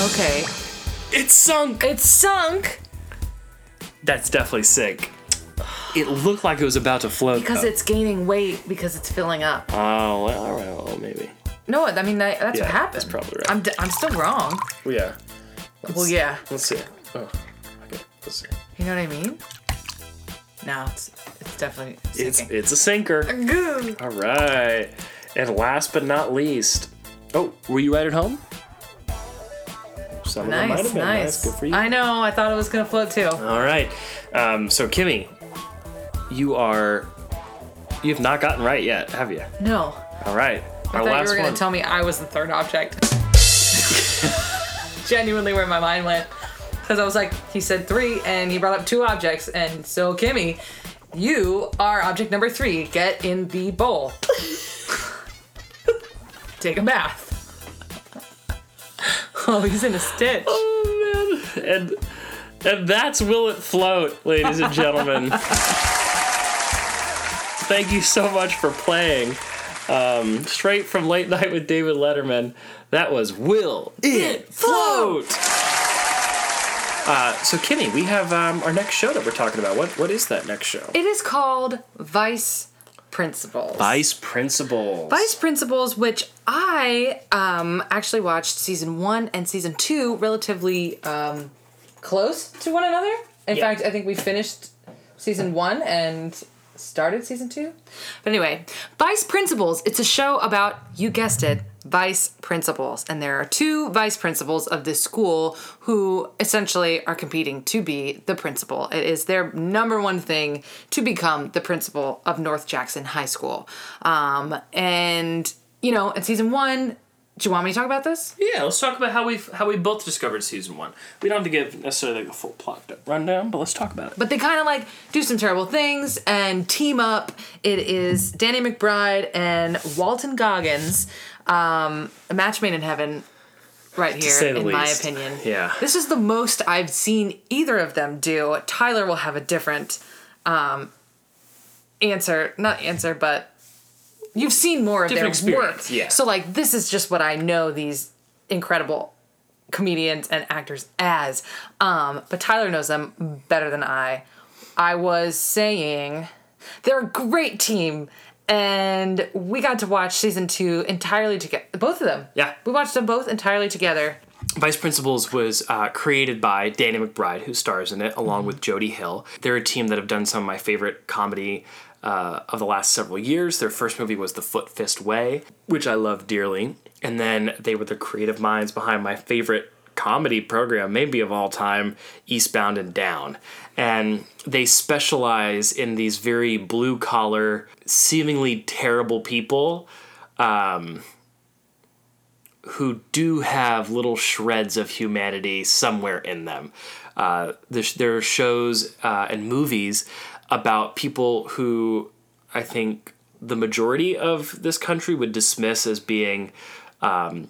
Okay. It's sunk. It's sunk That's definitely sink. It looked like it was about to float. because though. it's gaining weight because it's filling up. Oh, well, all right, well, maybe. No, I mean that, that's Yeah, what happened. that's probably right. I'm, d- I'm still wrong. Well, yeah. well, yeah. Let's see. Oh, okay. Let's see. You know what I mean? No, it's it's definitely It's sinking. it's it's a sinker. Goo. All right. And last but not least, oh, were you right at home? Some of them might Nice, been nice. Good for you. I know. I thought it was gonna float too. All right. Um, so Kimmy, you are you have not gotten right yet, have you? No. All right. I Our thought last you were gonna tell me I was the third object. Genuinely, where my mind went, because I was like, he said three, and he brought up two objects, and so Kimmy, you are object number three. Get in the bowl. Take a bath. Oh, he's in a stitch. oh man. And and that's Will It Float, ladies and gentlemen. Thank you so much for playing. Um, straight from Late Night with David Letterman. That was Will It Float. Uh, so Kimmy, we have um, our next show that we're talking about. What what is that next show? It is called Vice Principals. Vice Principals. Vice Principals, which I um, actually watched season one and season two relatively um, close to one another. In Yeah. fact, I think we finished season one and started season two. But anyway, Vice Principals, it's a show about, you guessed it, vice principals. And there are two vice principals of this school who essentially are competing to be the principal. It is their number one thing to become the principal of North Jackson High School. Um, and, you know, in season one, do you want me to talk about this? Yeah, let's talk about how we how we both discovered season one. We don't have to give necessarily like a full plot rundown, but let's talk about it. But they kind of like do some terrible things and team up. It is Danny McBride and Walton Goggins, um, a match made in heaven, right here, in my opinion. Yeah. This is the most I've seen either of them do. Tyler will have a different um, answer, not answer, but you've seen more of Different their work. yeah. So like this is just what I know these incredible comedians and actors as. Um, but Tyler knows them better than I. I was saying they're a great team. And we got to watch season two entirely together. Both of them. Yeah. We watched them both entirely together. Vice Principals was uh, created by Danny McBride, who stars in it, along with Jody Hill. They're a team that have done some of my favorite comedy uh, of the last several years. Their first movie was The Foot Fist Way, which I love dearly. And then they were the creative minds behind my favorite comedy program, maybe of all time, Eastbound and Down. And they specialize in these very blue collar, seemingly terrible people. Um, who do have little shreds of humanity somewhere in them. Uh, there are shows uh, and movies about people who I think the majority of this country would dismiss as being um,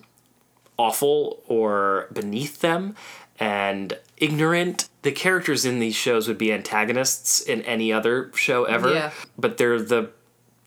awful or beneath them and ignorant. The characters in these shows would be antagonists in any other show ever, Yeah. but they're the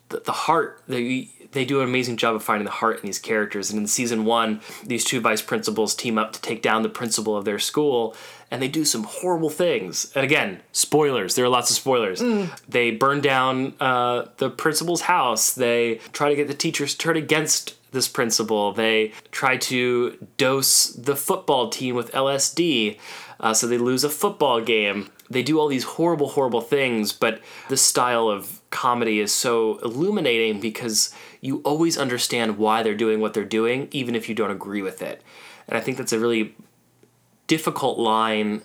the, heart they they do an amazing job of finding the heart in these characters. And in season one these two vice principals team up to take down the principal of their school and they do some horrible things. And again spoilers. There are lots of spoilers. They burn down uh, the principal's house. They try to get the teachers to turn against this principal. They try to dose the football team with lsd uh, so they lose a football game. They do all these horrible, horrible things, but the style of comedy is so illuminating because you always understand why they're doing what they're doing, even if you don't agree with it. And I think that's a really difficult line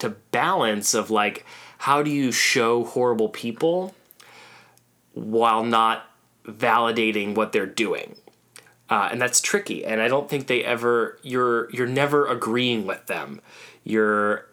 to balance of like, how do you show horrible people while not validating what they're doing? Uh, and that's tricky. And I don't think they ever you're you're never agreeing with them. You're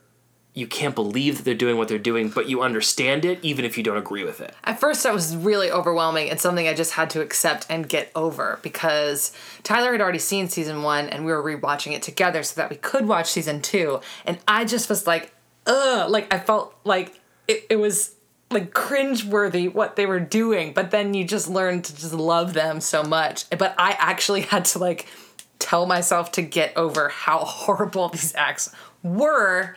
you can't believe that they're doing what they're doing, but you understand it even if you don't agree with it. At first, that was really overwhelming and something I just had to accept and get over because Tyler had already seen season one and we were rewatching it together so that we could watch season two. And I just was like, ugh, like I felt like it, it was like cringeworthy what they were doing, but then you just learn to just love them so much. But I actually had to like tell myself to get over how horrible these acts were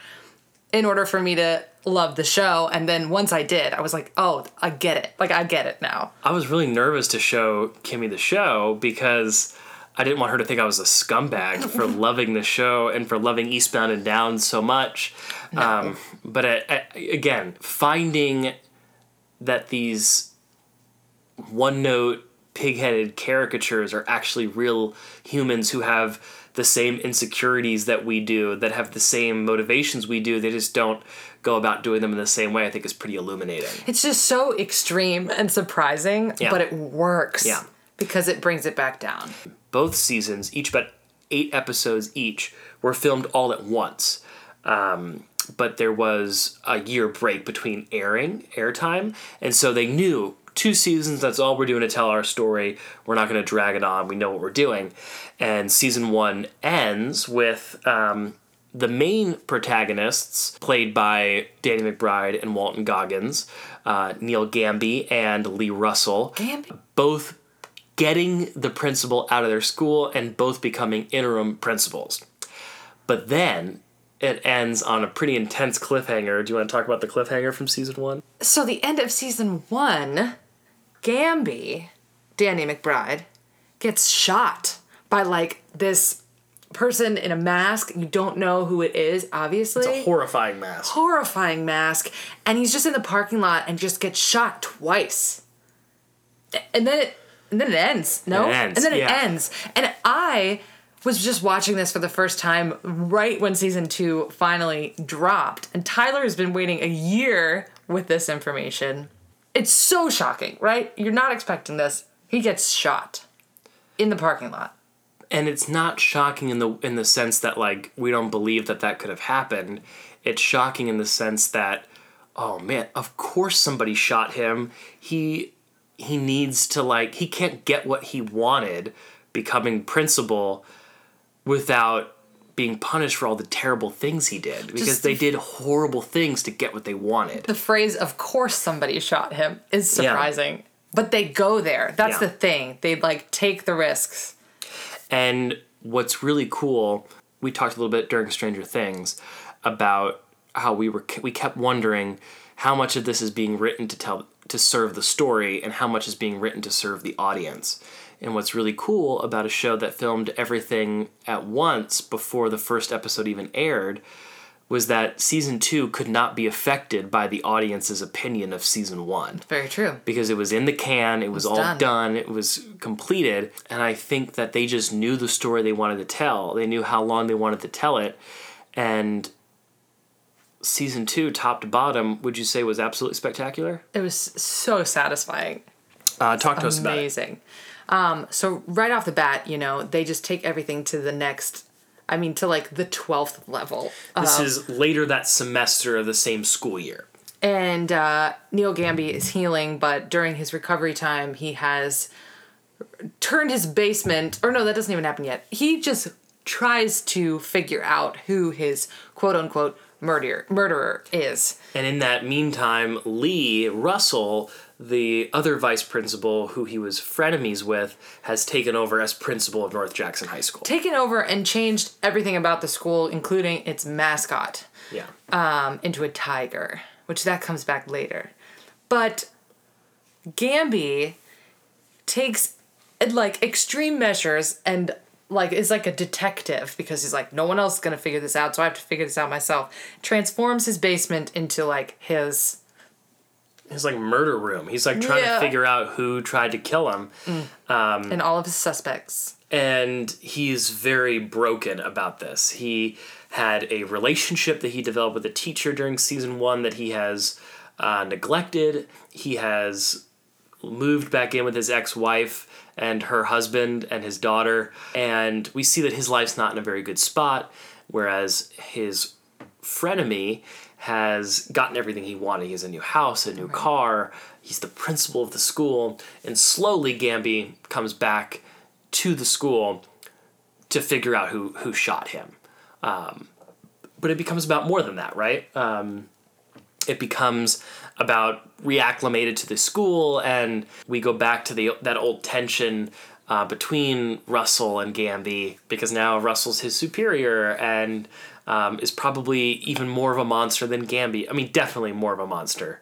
in order for me to love the show. And then once I did, I was like, oh, I get it. Like, I get it now. I was really nervous to show Kimmy the show because I didn't want her to think I was a scumbag for loving the show and for loving Eastbound and Down so much. Um, but I, I, again, finding that these one note pig-headed caricatures are actually real humans who have the same insecurities that we do that have the same motivations we do they just don't go about doing them in the same way i think is pretty illuminating It's just so extreme and surprising, Yeah. but it works. Yeah. Because it brings it back down. both seasons each about eight episodes each were filmed all at once um, but there was a year break between airing airtime and so they knew two seasons that's all we're doing to tell our story we're not going to drag it on we know what we're doing and season one ends with um, the main protagonists played by danny mcbride and walton goggins uh, neil gamby and lee russell Gamby. both getting the principal out of their school and both becoming interim principals. But then it ends on a pretty intense cliffhanger. Do you want to talk about the cliffhanger from season one? So, the end of season one, Gamby, Danny McBride, gets shot by like this person in a mask. You don't know who it is, obviously. It's a horrifying mask. horrifying mask and he's just in the parking lot and just gets shot twice and then it and then it ends no It ends, and then it yeah. ends and i was just watching this for the first time right when season two finally dropped and tyler has been waiting a year with this information it's so shocking right you're not expecting this he gets shot in the parking lot and it's not shocking in the in the sense that like we don't believe that that could have happened. It's shocking in the sense that oh man, of course somebody shot him. He he needs to like he can't get what he wanted becoming principal without being punished for all the terrible things he did because Just they did horrible things to get what they wanted. the phrase of course somebody shot him is Yeah. surprising but they go there that's Yeah. the thing they like take the risks And what's really cool, we talked a little bit during Stranger Things about how we were we kept wondering how much of this is being written to tell to serve the story and how much is being written to serve the audience. And what's really cool about a show that filmed everything at once before the first episode even aired was that season 2 could not be affected by the audience's opinion of season 1 Very true. because it was in the can, it was, all done. done. it was completed, and I think that they just knew the story they wanted to tell. They knew how long they wanted to tell it, and season two, top to bottom, would you say was absolutely spectacular? It was so satisfying. Uh, talk to us about it. Amazing. Um, so right off the bat, you know, they just take everything to the next. I mean, to like the twelfth level. This Um, is later that semester of the same school year. and uh, Neil Gamby is healing, but during his recovery time, he has turned his basement. Or no, that doesn't even happen yet. He just tries to figure out who his quote unquote murderer murderer is. And in that meantime, Lee Russell, the other vice principal who he was frenemies with, has taken over as principal of North Jackson High School. Taken over and changed everything about the school, including its mascot. Yeah. um, into a tiger, which that comes back later. But Gamby takes like extreme measures and like is like a detective because he's like no one else is gonna figure this out, so I have to figure this out myself. Transforms his basement into like his His like murder room. He's like trying Yeah. to figure out who tried to kill him. and all of his suspects. and he's very broken about this. He had a relationship that he developed with a teacher during season one that he has uh, neglected. He has moved back in with his ex-wife and her husband and his daughter, and we see that his life's not in a very good spot. Whereas his frenemy has gotten everything he wanted. He has a new house, a new car. He's the principal of the school, and slowly Gamby comes back to the school to figure out who who shot him. Um, but it becomes about more than that, right? Um, it becomes about reacclimated to the school, and we go back to the that old tension uh, between Russell and Gamby because now Russell's his superior and um, is probably even more of a monster than Gamby. I mean, definitely more of a monster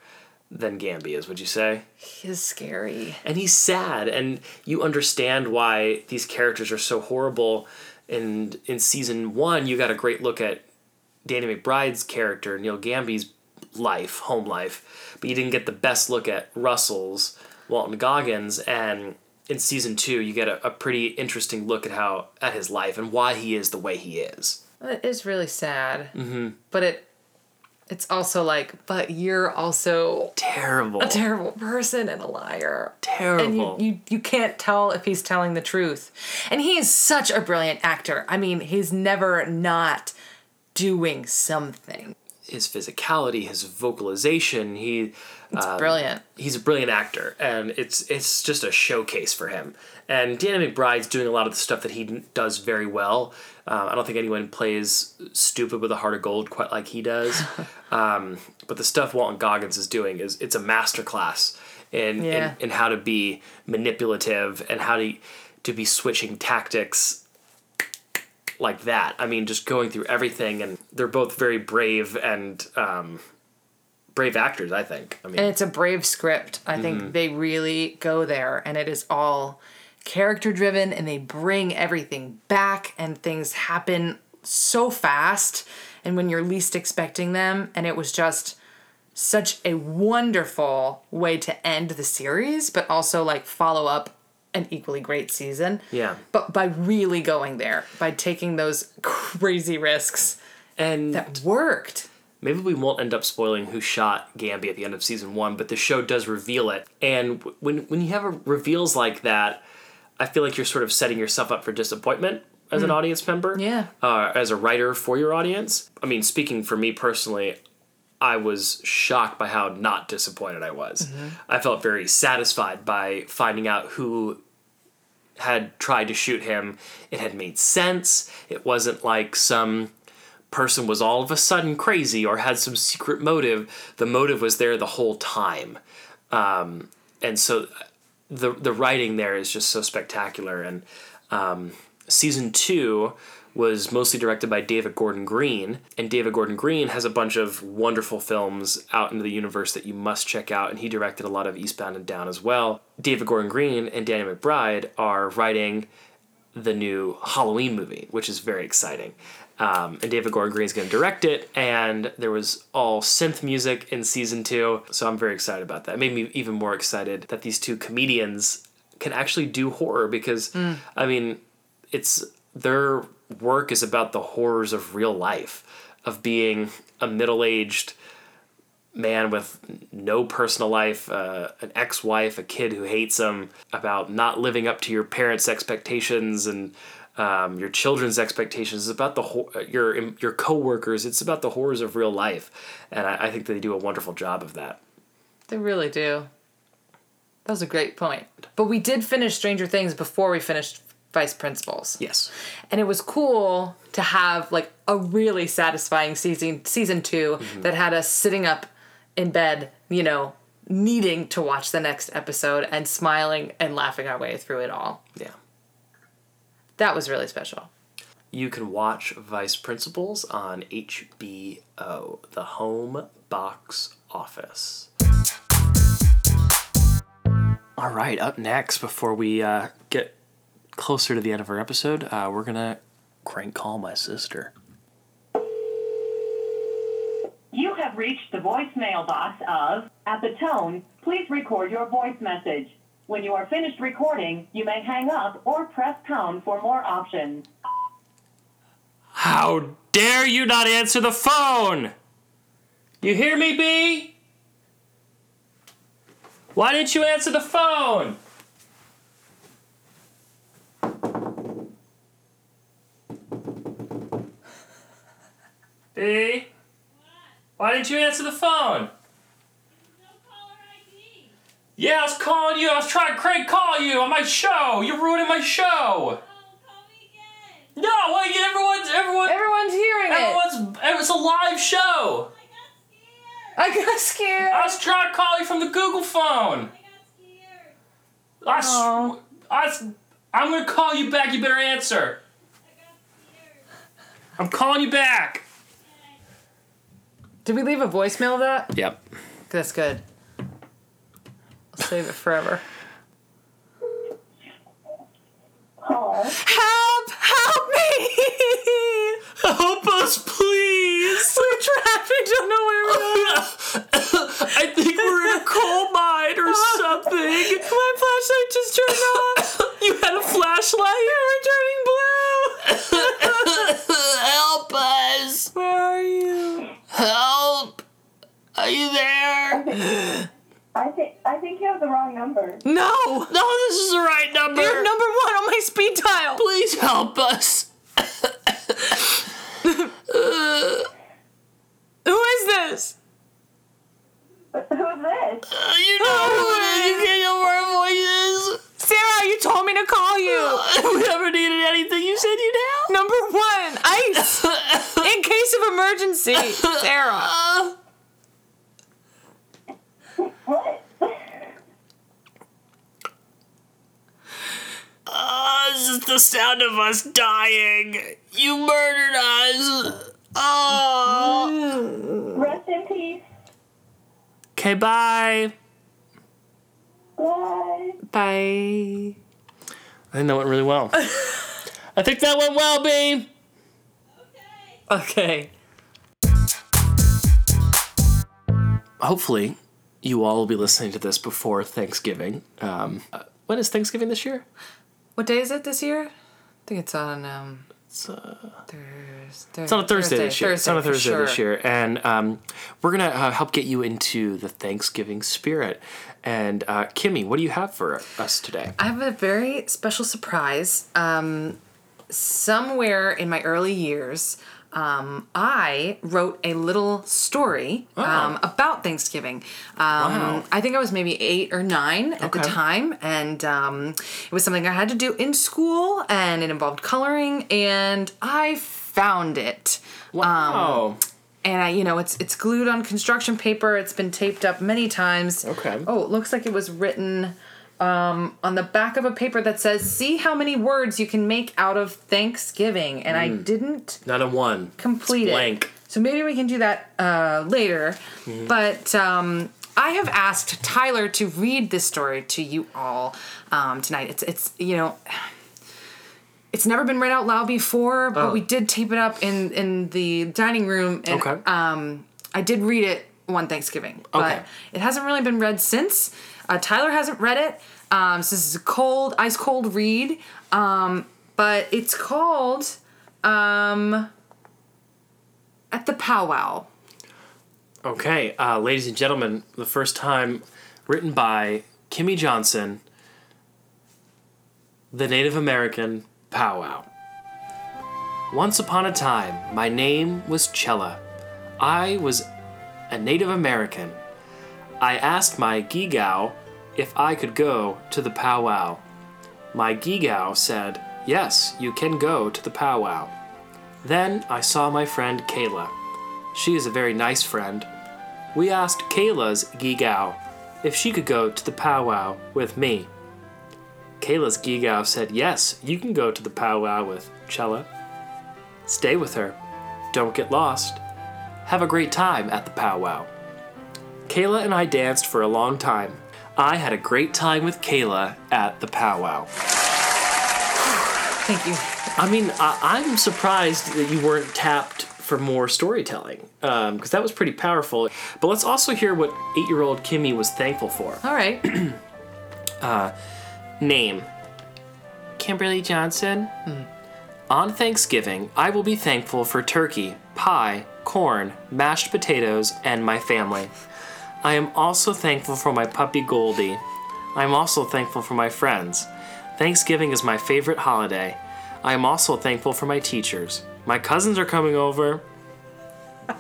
than Gamby is. Would you say? He's scary. and he's sad and you understand why these characters are so horrible and in season one you got a great look at danny mcbride's character neil gamby's life home life but you didn't get the best look at russell's walton goggins and in season two you get a, a pretty interesting look at how at his life and why he is the way he is It is really sad. Mm-hmm. But it it's also like, but you're also terrible a terrible person and a liar. terrible and you, you you can't tell if he's telling the truth and he is such a brilliant actor i mean he's never not doing something his physicality his vocalization he it's Um, brilliant. he's a brilliant actor and it's it's just a showcase for him. And danny mcbride's doing a lot of the stuff that he does very well. Um, i don't think anyone plays stupid with a heart of gold quite like he does. Um, but the stuff walton goggins is doing is it's a masterclass in, Yeah. in in how to be manipulative and how to to be switching tactics like that. I mean just going through everything and they're both very brave and um, brave actors i think i mean and it's a brave script i Mm-hmm. think they really go there and it is all character driven and they bring everything back and things happen so fast and when you're least expecting them and it was just such a wonderful way to end the series but also like follow up an equally great season Yeah. but by really going there by taking those crazy risks and that worked maybe we won't end up spoiling who shot Gamby at the end of season one, but the show does reveal it. And when when you have a reveals like that, I feel like you're sort of setting yourself up for disappointment as an audience member. Yeah. Uh, as a writer for your audience. I mean, speaking for me personally, I was shocked by how not disappointed I was. I felt very satisfied by finding out who had tried to shoot him. It had made sense. It wasn't like some person was all of a sudden crazy or had some secret motive. The motive was there the whole time. Um, and so the the writing there is just so spectacular. And um, season two was mostly directed by David Gordon Green, and David Gordon Green has a bunch of wonderful films out into the universe that you must check out, and he directed a lot of Eastbound and Down as well. David Gordon Green and Danny McBride are writing the new Halloween movie, which is very exciting. Um, and David Gordon Green is going to direct it, and there was all synth music in season two, so I'm very excited about that. It made me even more excited that these two comedians can actually do horror because, I mean, it's their work is about the horrors of real life, of being a middle aged man with no personal life, uh, an ex wife, a kid who hates him, about not living up to your parents' expectations and um, your children's expectations. It's about the hor- uh, your your coworkers. It's about the horrors of real life, and I, I think they do a wonderful job of that. They really do. That was a great point. But we did finish Stranger Things before we finished Vice Principals. Yes. And it was cool to have like a really satisfying season season 2 that had us sitting up in bed, you know, needing to watch the next episode and smiling and laughing our way through it all. Yeah. That was really special. You can watch Vice Principals on HBO, the home box office. All right, up next, before we uh, get closer to the end of our episode, uh, we're going to crank call my sister. You have reached the voicemail box of, at the tone, please record your voice message. When you are finished recording, you may hang up or press pound for more options. How dare you not answer the phone? You hear me, B? Why didn't you answer the phone? B? Why didn't you answer the phone? Yeah, I was calling you. I was trying to crank call you on my show. You're ruining my show. No, wait, everyone's everyone Everyone's hearing it. everyone's it's a live show. I got scared. I was trying to call you from the Google phone. I, s- Aw. I s- I'm gonna call you back. You better answer. I'm calling you back. Did we leave a voicemail of that? Yep. That's good. I'll save it forever. Hello? Help! Help me! Help us, please. We're trapped. We don't know where we are. I think we're in a coal mine or something. My flashlight just turned off. You had a flashlight. Yeah, We're turning blue. Help us. Where are you? Help. Are you there? I think I think you have the wrong number. No! No, this is the right number. You're number one on my speed dial. Please help us. Who is this? Who's this? Uh, you know who it is. You can't know where our voice is. Sarah, you told me to call you. If we ever needed anything, you said you'd help. Number one, ice. In case of emergency. Sarah. Uh, What? uh, this is the sound of us dying. You murdered us. Oh. Rest in peace. Okay, bye. Bye. Bye. I think that went really well. I think that went well, B. Okay. Okay. Hopefully, you all will be listening to this before Thanksgiving. Um, uh, when is Thanksgiving this year? What day is it this year? I think it's on um It's, uh, Thursday. It's on a Thursday, this year. it's on a Thursday this year, and um, we're gonna uh, help get you into the Thanksgiving spirit. And uh, Kimmy, what do you have for us today? I have a very special surprise. Um, somewhere in my early years, um, I wrote a little story um, about Thanksgiving. Um, Wow. I think I was maybe eight or nine at the time, and um, it was something I had to do in school, and it involved coloring, and I found it. Wow. And I, you know, it's it's glued on construction paper. It's been taped up many times. Okay. Oh, it looks like it was written um, on the back of a paper that says, "See how many words you can make out of Thanksgiving," and I didn't Not a one. complete It's it. blank. So maybe we can do that uh, later. But um, I have asked Tyler to read this story to you all um, tonight. It's it's you know. It's never been read out loud before, but Oh. we did tape it up in in the dining room, and Okay. um, I did read it one Thanksgiving, but Okay. it hasn't really been read since. Uh, Tyler hasn't read it, um, so this is a cold, ice cold read. Um, but it's called um, "At the Powwow." Okay, uh, ladies and gentlemen, the first time written by Kimmy Johnson, the Native American powwow. Once upon a time, my name was Chella. I was a Native American. I asked my Gigow if I could go to the powwow. My Gigow said, Yes, you can go to the powwow. Then I saw my friend Kayla. She is a very nice friend. We asked Kayla's Gigow if she could go to the powwow with me. Kayla's Gigow said, Yes, you can go to the powwow with Chella. Stay with her. Don't get lost. Have a great time at the powwow. Kayla and I danced for a long time. I had a great time with Kayla at the powwow. Thank you. I mean, I, I'm surprised that you weren't tapped for more storytelling um, because that was pretty powerful. But let's also hear what eight year old Kimmy was thankful for. All right. Uh, name Kimberly Johnson. Hmm. On Thanksgiving, I will be thankful for turkey, pie, corn, mashed potatoes, and my family. I am also thankful for my puppy Goldie. I am also thankful for my friends. Thanksgiving is my favorite holiday. I am also thankful for my teachers. My cousins are coming over. Oh,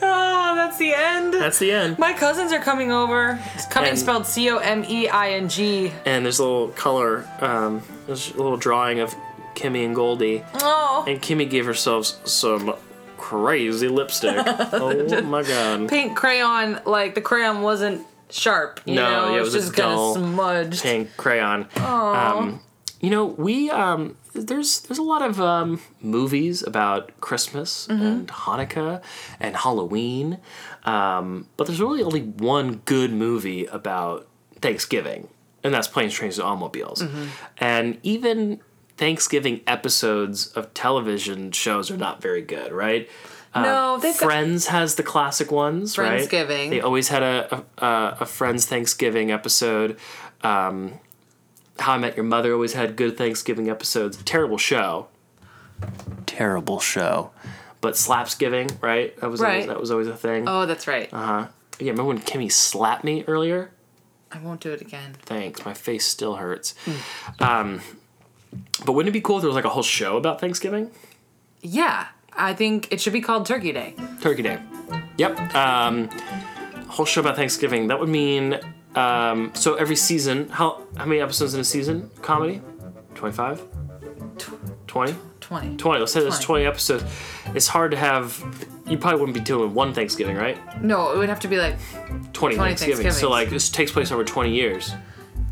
that's the end. That's the end. My cousins are coming over. It's coming And- spelled C O M E I N G. And there's a little color, um, there's a little drawing of Kimmy and Goldie. Oh. And Kimmy gave herself some crazy lipstick. oh my god. Pink crayon, like the crayon wasn't sharp. You No, know, yeah, it was was just kind of smudged. Pink crayon. Um, you know, we um, there's there's a lot of um, movies about Christmas and Hanukkah and Halloween, um, but there's really only one good movie about Thanksgiving, and that's Planes, Trains, and Automobiles. And even Thanksgiving episodes of television shows are not very good, right? No, they've got Friends has the classic ones, right? Friendsgiving. They always had a a, a, a Friends Thanksgiving episode. Um, How I Met Your Mother always had good Thanksgiving episodes. Terrible show, Terrible show. but Slapsgiving, right? That was always, Right. that was always a thing. Oh, that's right. Uh huh. Yeah, remember when Kimmy slapped me earlier? I won't do it again. Thanks, my face still hurts. Um, but wouldn't it be cool if there was like a whole show about Thanksgiving? Yeah, I think it should be called Turkey Day. Turkey Day. Yep. Um, whole show about Thanksgiving. That would mean um, so every season. How how many episodes in a season? Comedy. 25? 20? 20. 20. Let's say there's 20. 20 episodes. It's hard to have. You probably wouldn't be doing one Thanksgiving, right? No, it would have to be like, 20, 20 Thanksgiving. So like this takes place over 20 years.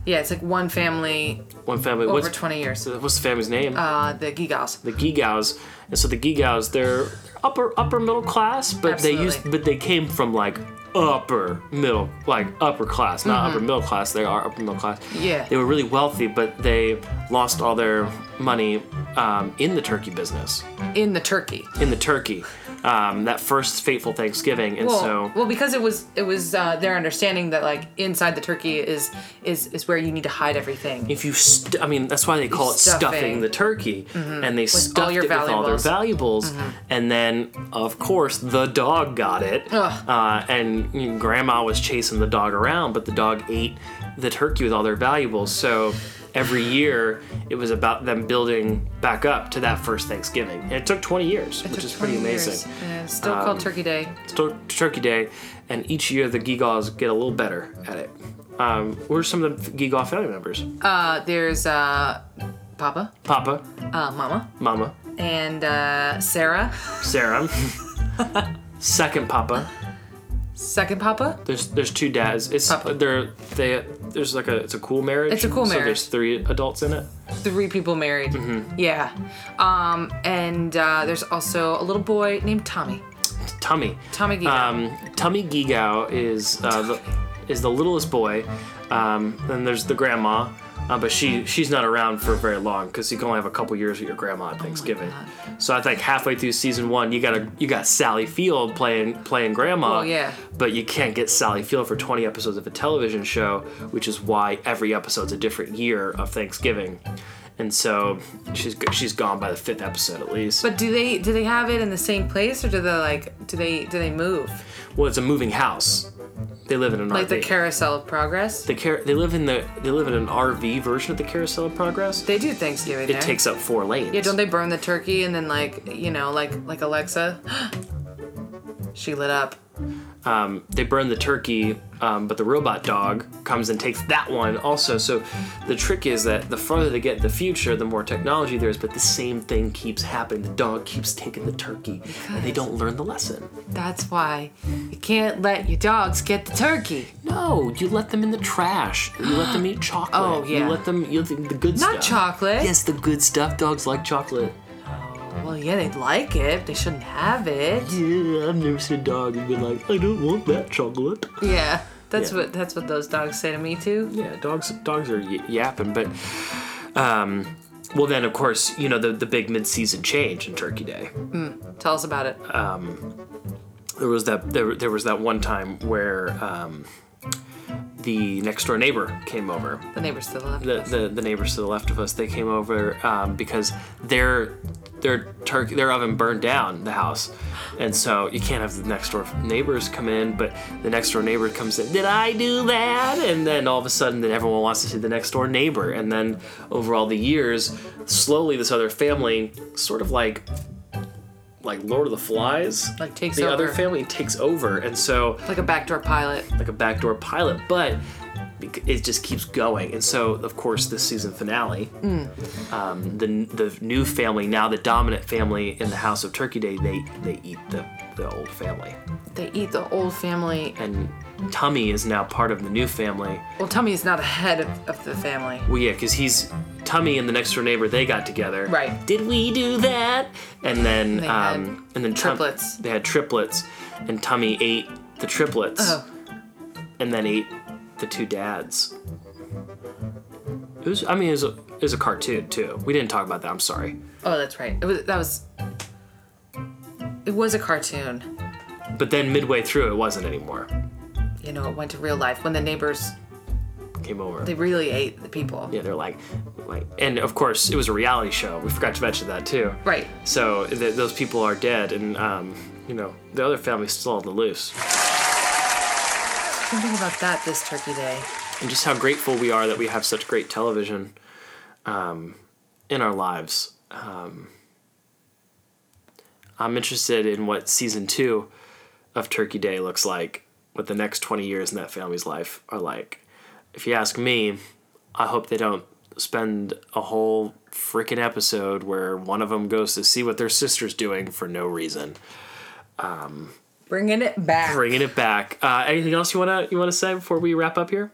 Yeah, it's like one family One family. over what's, 20 years. what's the family's name? Uh, the Gigas. the Gigows. And so the Gigows, they're upper upper middle class, but they used but they came from like upper middle like upper class, not upper middle class. They are upper middle class. Mm-hmm. Yeah. They were really wealthy, but they lost all their money um, in the turkey business, In the turkey. in the turkey. Um, that first fateful Thanksgiving, and Well, so well, because it was it was uh, their understanding that like inside the turkey is is is where you need to hide everything. if you, st- I mean, that's why they call it stuffing, Stuffing. the turkey, and they stuffed all your it with all their valuables. valuables, and then of course the dog got it, uh, and you know, Grandma was chasing the dog around, but the dog ate the turkey with all their valuables. So every year it was about them building back up to that first Thanksgiving, and it took 20 years, which is pretty amazing. Yeah, it's still called Turkey Day. Still Turkey Day, and each year the Gigows get a little better at it. Um, what are some of the Gigow family members? Uh, there's uh, Papa, Papa, uh, Mama, Mama, and uh, Sarah, Sarah. Second Papa, Second Papa? There's there's two dads. It's Papa. they're they there's like a it's a cool marriage. It's a cool marriage. So there's three adults in it. Three people married. Mm-hmm. Yeah. Um, and uh, there's also a little boy named Tommy. Tummy. Tommy Giga. Um, Tummy Gigao is uh, the, is the littlest boy. Um, then there's the grandma, uh, but she she's not around for very long because you can only have a couple years with your grandma at Thanksgiving. so I think halfway through season one, you got to you got Sally Field playing playing grandma. Oh, yeah. But you can't get Sally Field for 20 episodes of a television show, which is why every episode's a different year of Thanksgiving. And so she's she's gone by the fifth episode at least. But do they do they have it in the same place or do they like do they do they move well, it's a moving house. They live in an like RV. the Carousel of Progress? The car- they live in the they live in an RV version of the Carousel of Progress. They do Thanksgiving it there. takes up four lanes. yeah, don't they burn the turkey and then like you know like like Alexa? she lit up. Um, they burn the turkey, um, but the robot dog comes and takes that one also. So the trick is that the farther they get in the future, the more technology there is, but the same thing keeps happening. The dog keeps taking the turkey, and they don't learn the lesson. That's why you can't let your dogs get the turkey. No, you let them in the trash. You let them eat chocolate. Oh, yeah. You let them. You let them the good Not stuff. Not chocolate. Yes, the good stuff. Dogs like chocolate. Well, yeah, they'd like it. They shouldn't have it. Yeah, I've never seen a dog and been like, I don't want that chocolate. Yeah, that's Yeah. what that's what those dogs say to me too. Yeah, dogs dogs are y- yapping, but um, well then of course you know the the big mid season change in Turkey Day. Tell us about it. Um, There was that there, there was that one time where um, the next door neighbor came over. the neighbors to the left. The, the the neighbors to the left of us they came over um, because their their turkey their oven burned down the house, and so you can't have the next door neighbors come in. But the next door neighbor comes in. Did I do that? And then all of a sudden, then everyone wants to see the next door neighbor. And then over all the years, slowly this other family sort of like like Lord of the Flies. Like takes the over. other family takes over, and so like a backdoor pilot. like a backdoor pilot, but it just keeps going. And so, of course, the season finale, um, the the new family, now the dominant family in the House of Turkey Day, they they eat the the old family, They eat the old family. and Tummy is now part of the new family. Well, Tummy is now the head of, of the family. Well, yeah, because he's Tummy and the next door neighbor. They got together. Right. Did we do that? And then They um, and then Tum- triplets. they had triplets, and Tummy ate the triplets. Oh, and then ate the two dads. It was, I mean, it was, a, it was a cartoon too. We didn't talk about that. I'm sorry. oh, that's right. It was that was. It was a cartoon. But then midway through, it wasn't anymore. You know, it went to real life when the neighbors Came over. they really ate the people. yeah, they're like, like, and of course, it was a reality show. We forgot to mention that too. Right. So th- those people are dead, and um, you know, the other family's still on the loose. Something about that this Turkey Day. and just how grateful we are that we have such great television um, in our lives. Um, I'm interested in what season two of Turkey Day looks like, what the next 20 years in that family's life are like. If you ask me, I hope they don't spend a whole freaking episode where one of them goes to see what their sister's doing for no reason. Bringing it back. Bringing it back. Uh, anything else you wanna you wanna say before we wrap up here?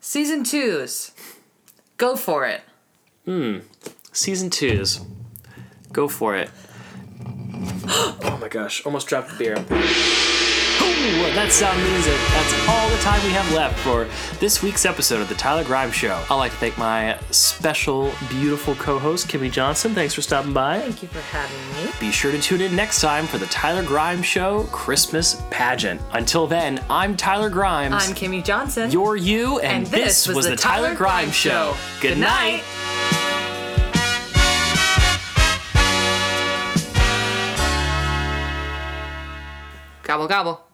Season twos. Go for it. Hmm. Season twos. Go for it. oh my gosh, almost dropped the beer. Ooh, that sound uh, means that's all the time we have left for this week's episode of the Tyler Grimes Show. I'd like to thank my special, beautiful co-host Kimmy Johnson. Thanks for stopping by. Thank you for having me. Be sure to tune in next time for the Tyler Grimes Show Christmas pageant. Until then, I'm Tyler Grimes. I'm Kimmy Johnson. You're you, and, And this was was the the Tyler, Tyler Grimes, Grimes Show. Show. Good, Good night. night. gobble gobble.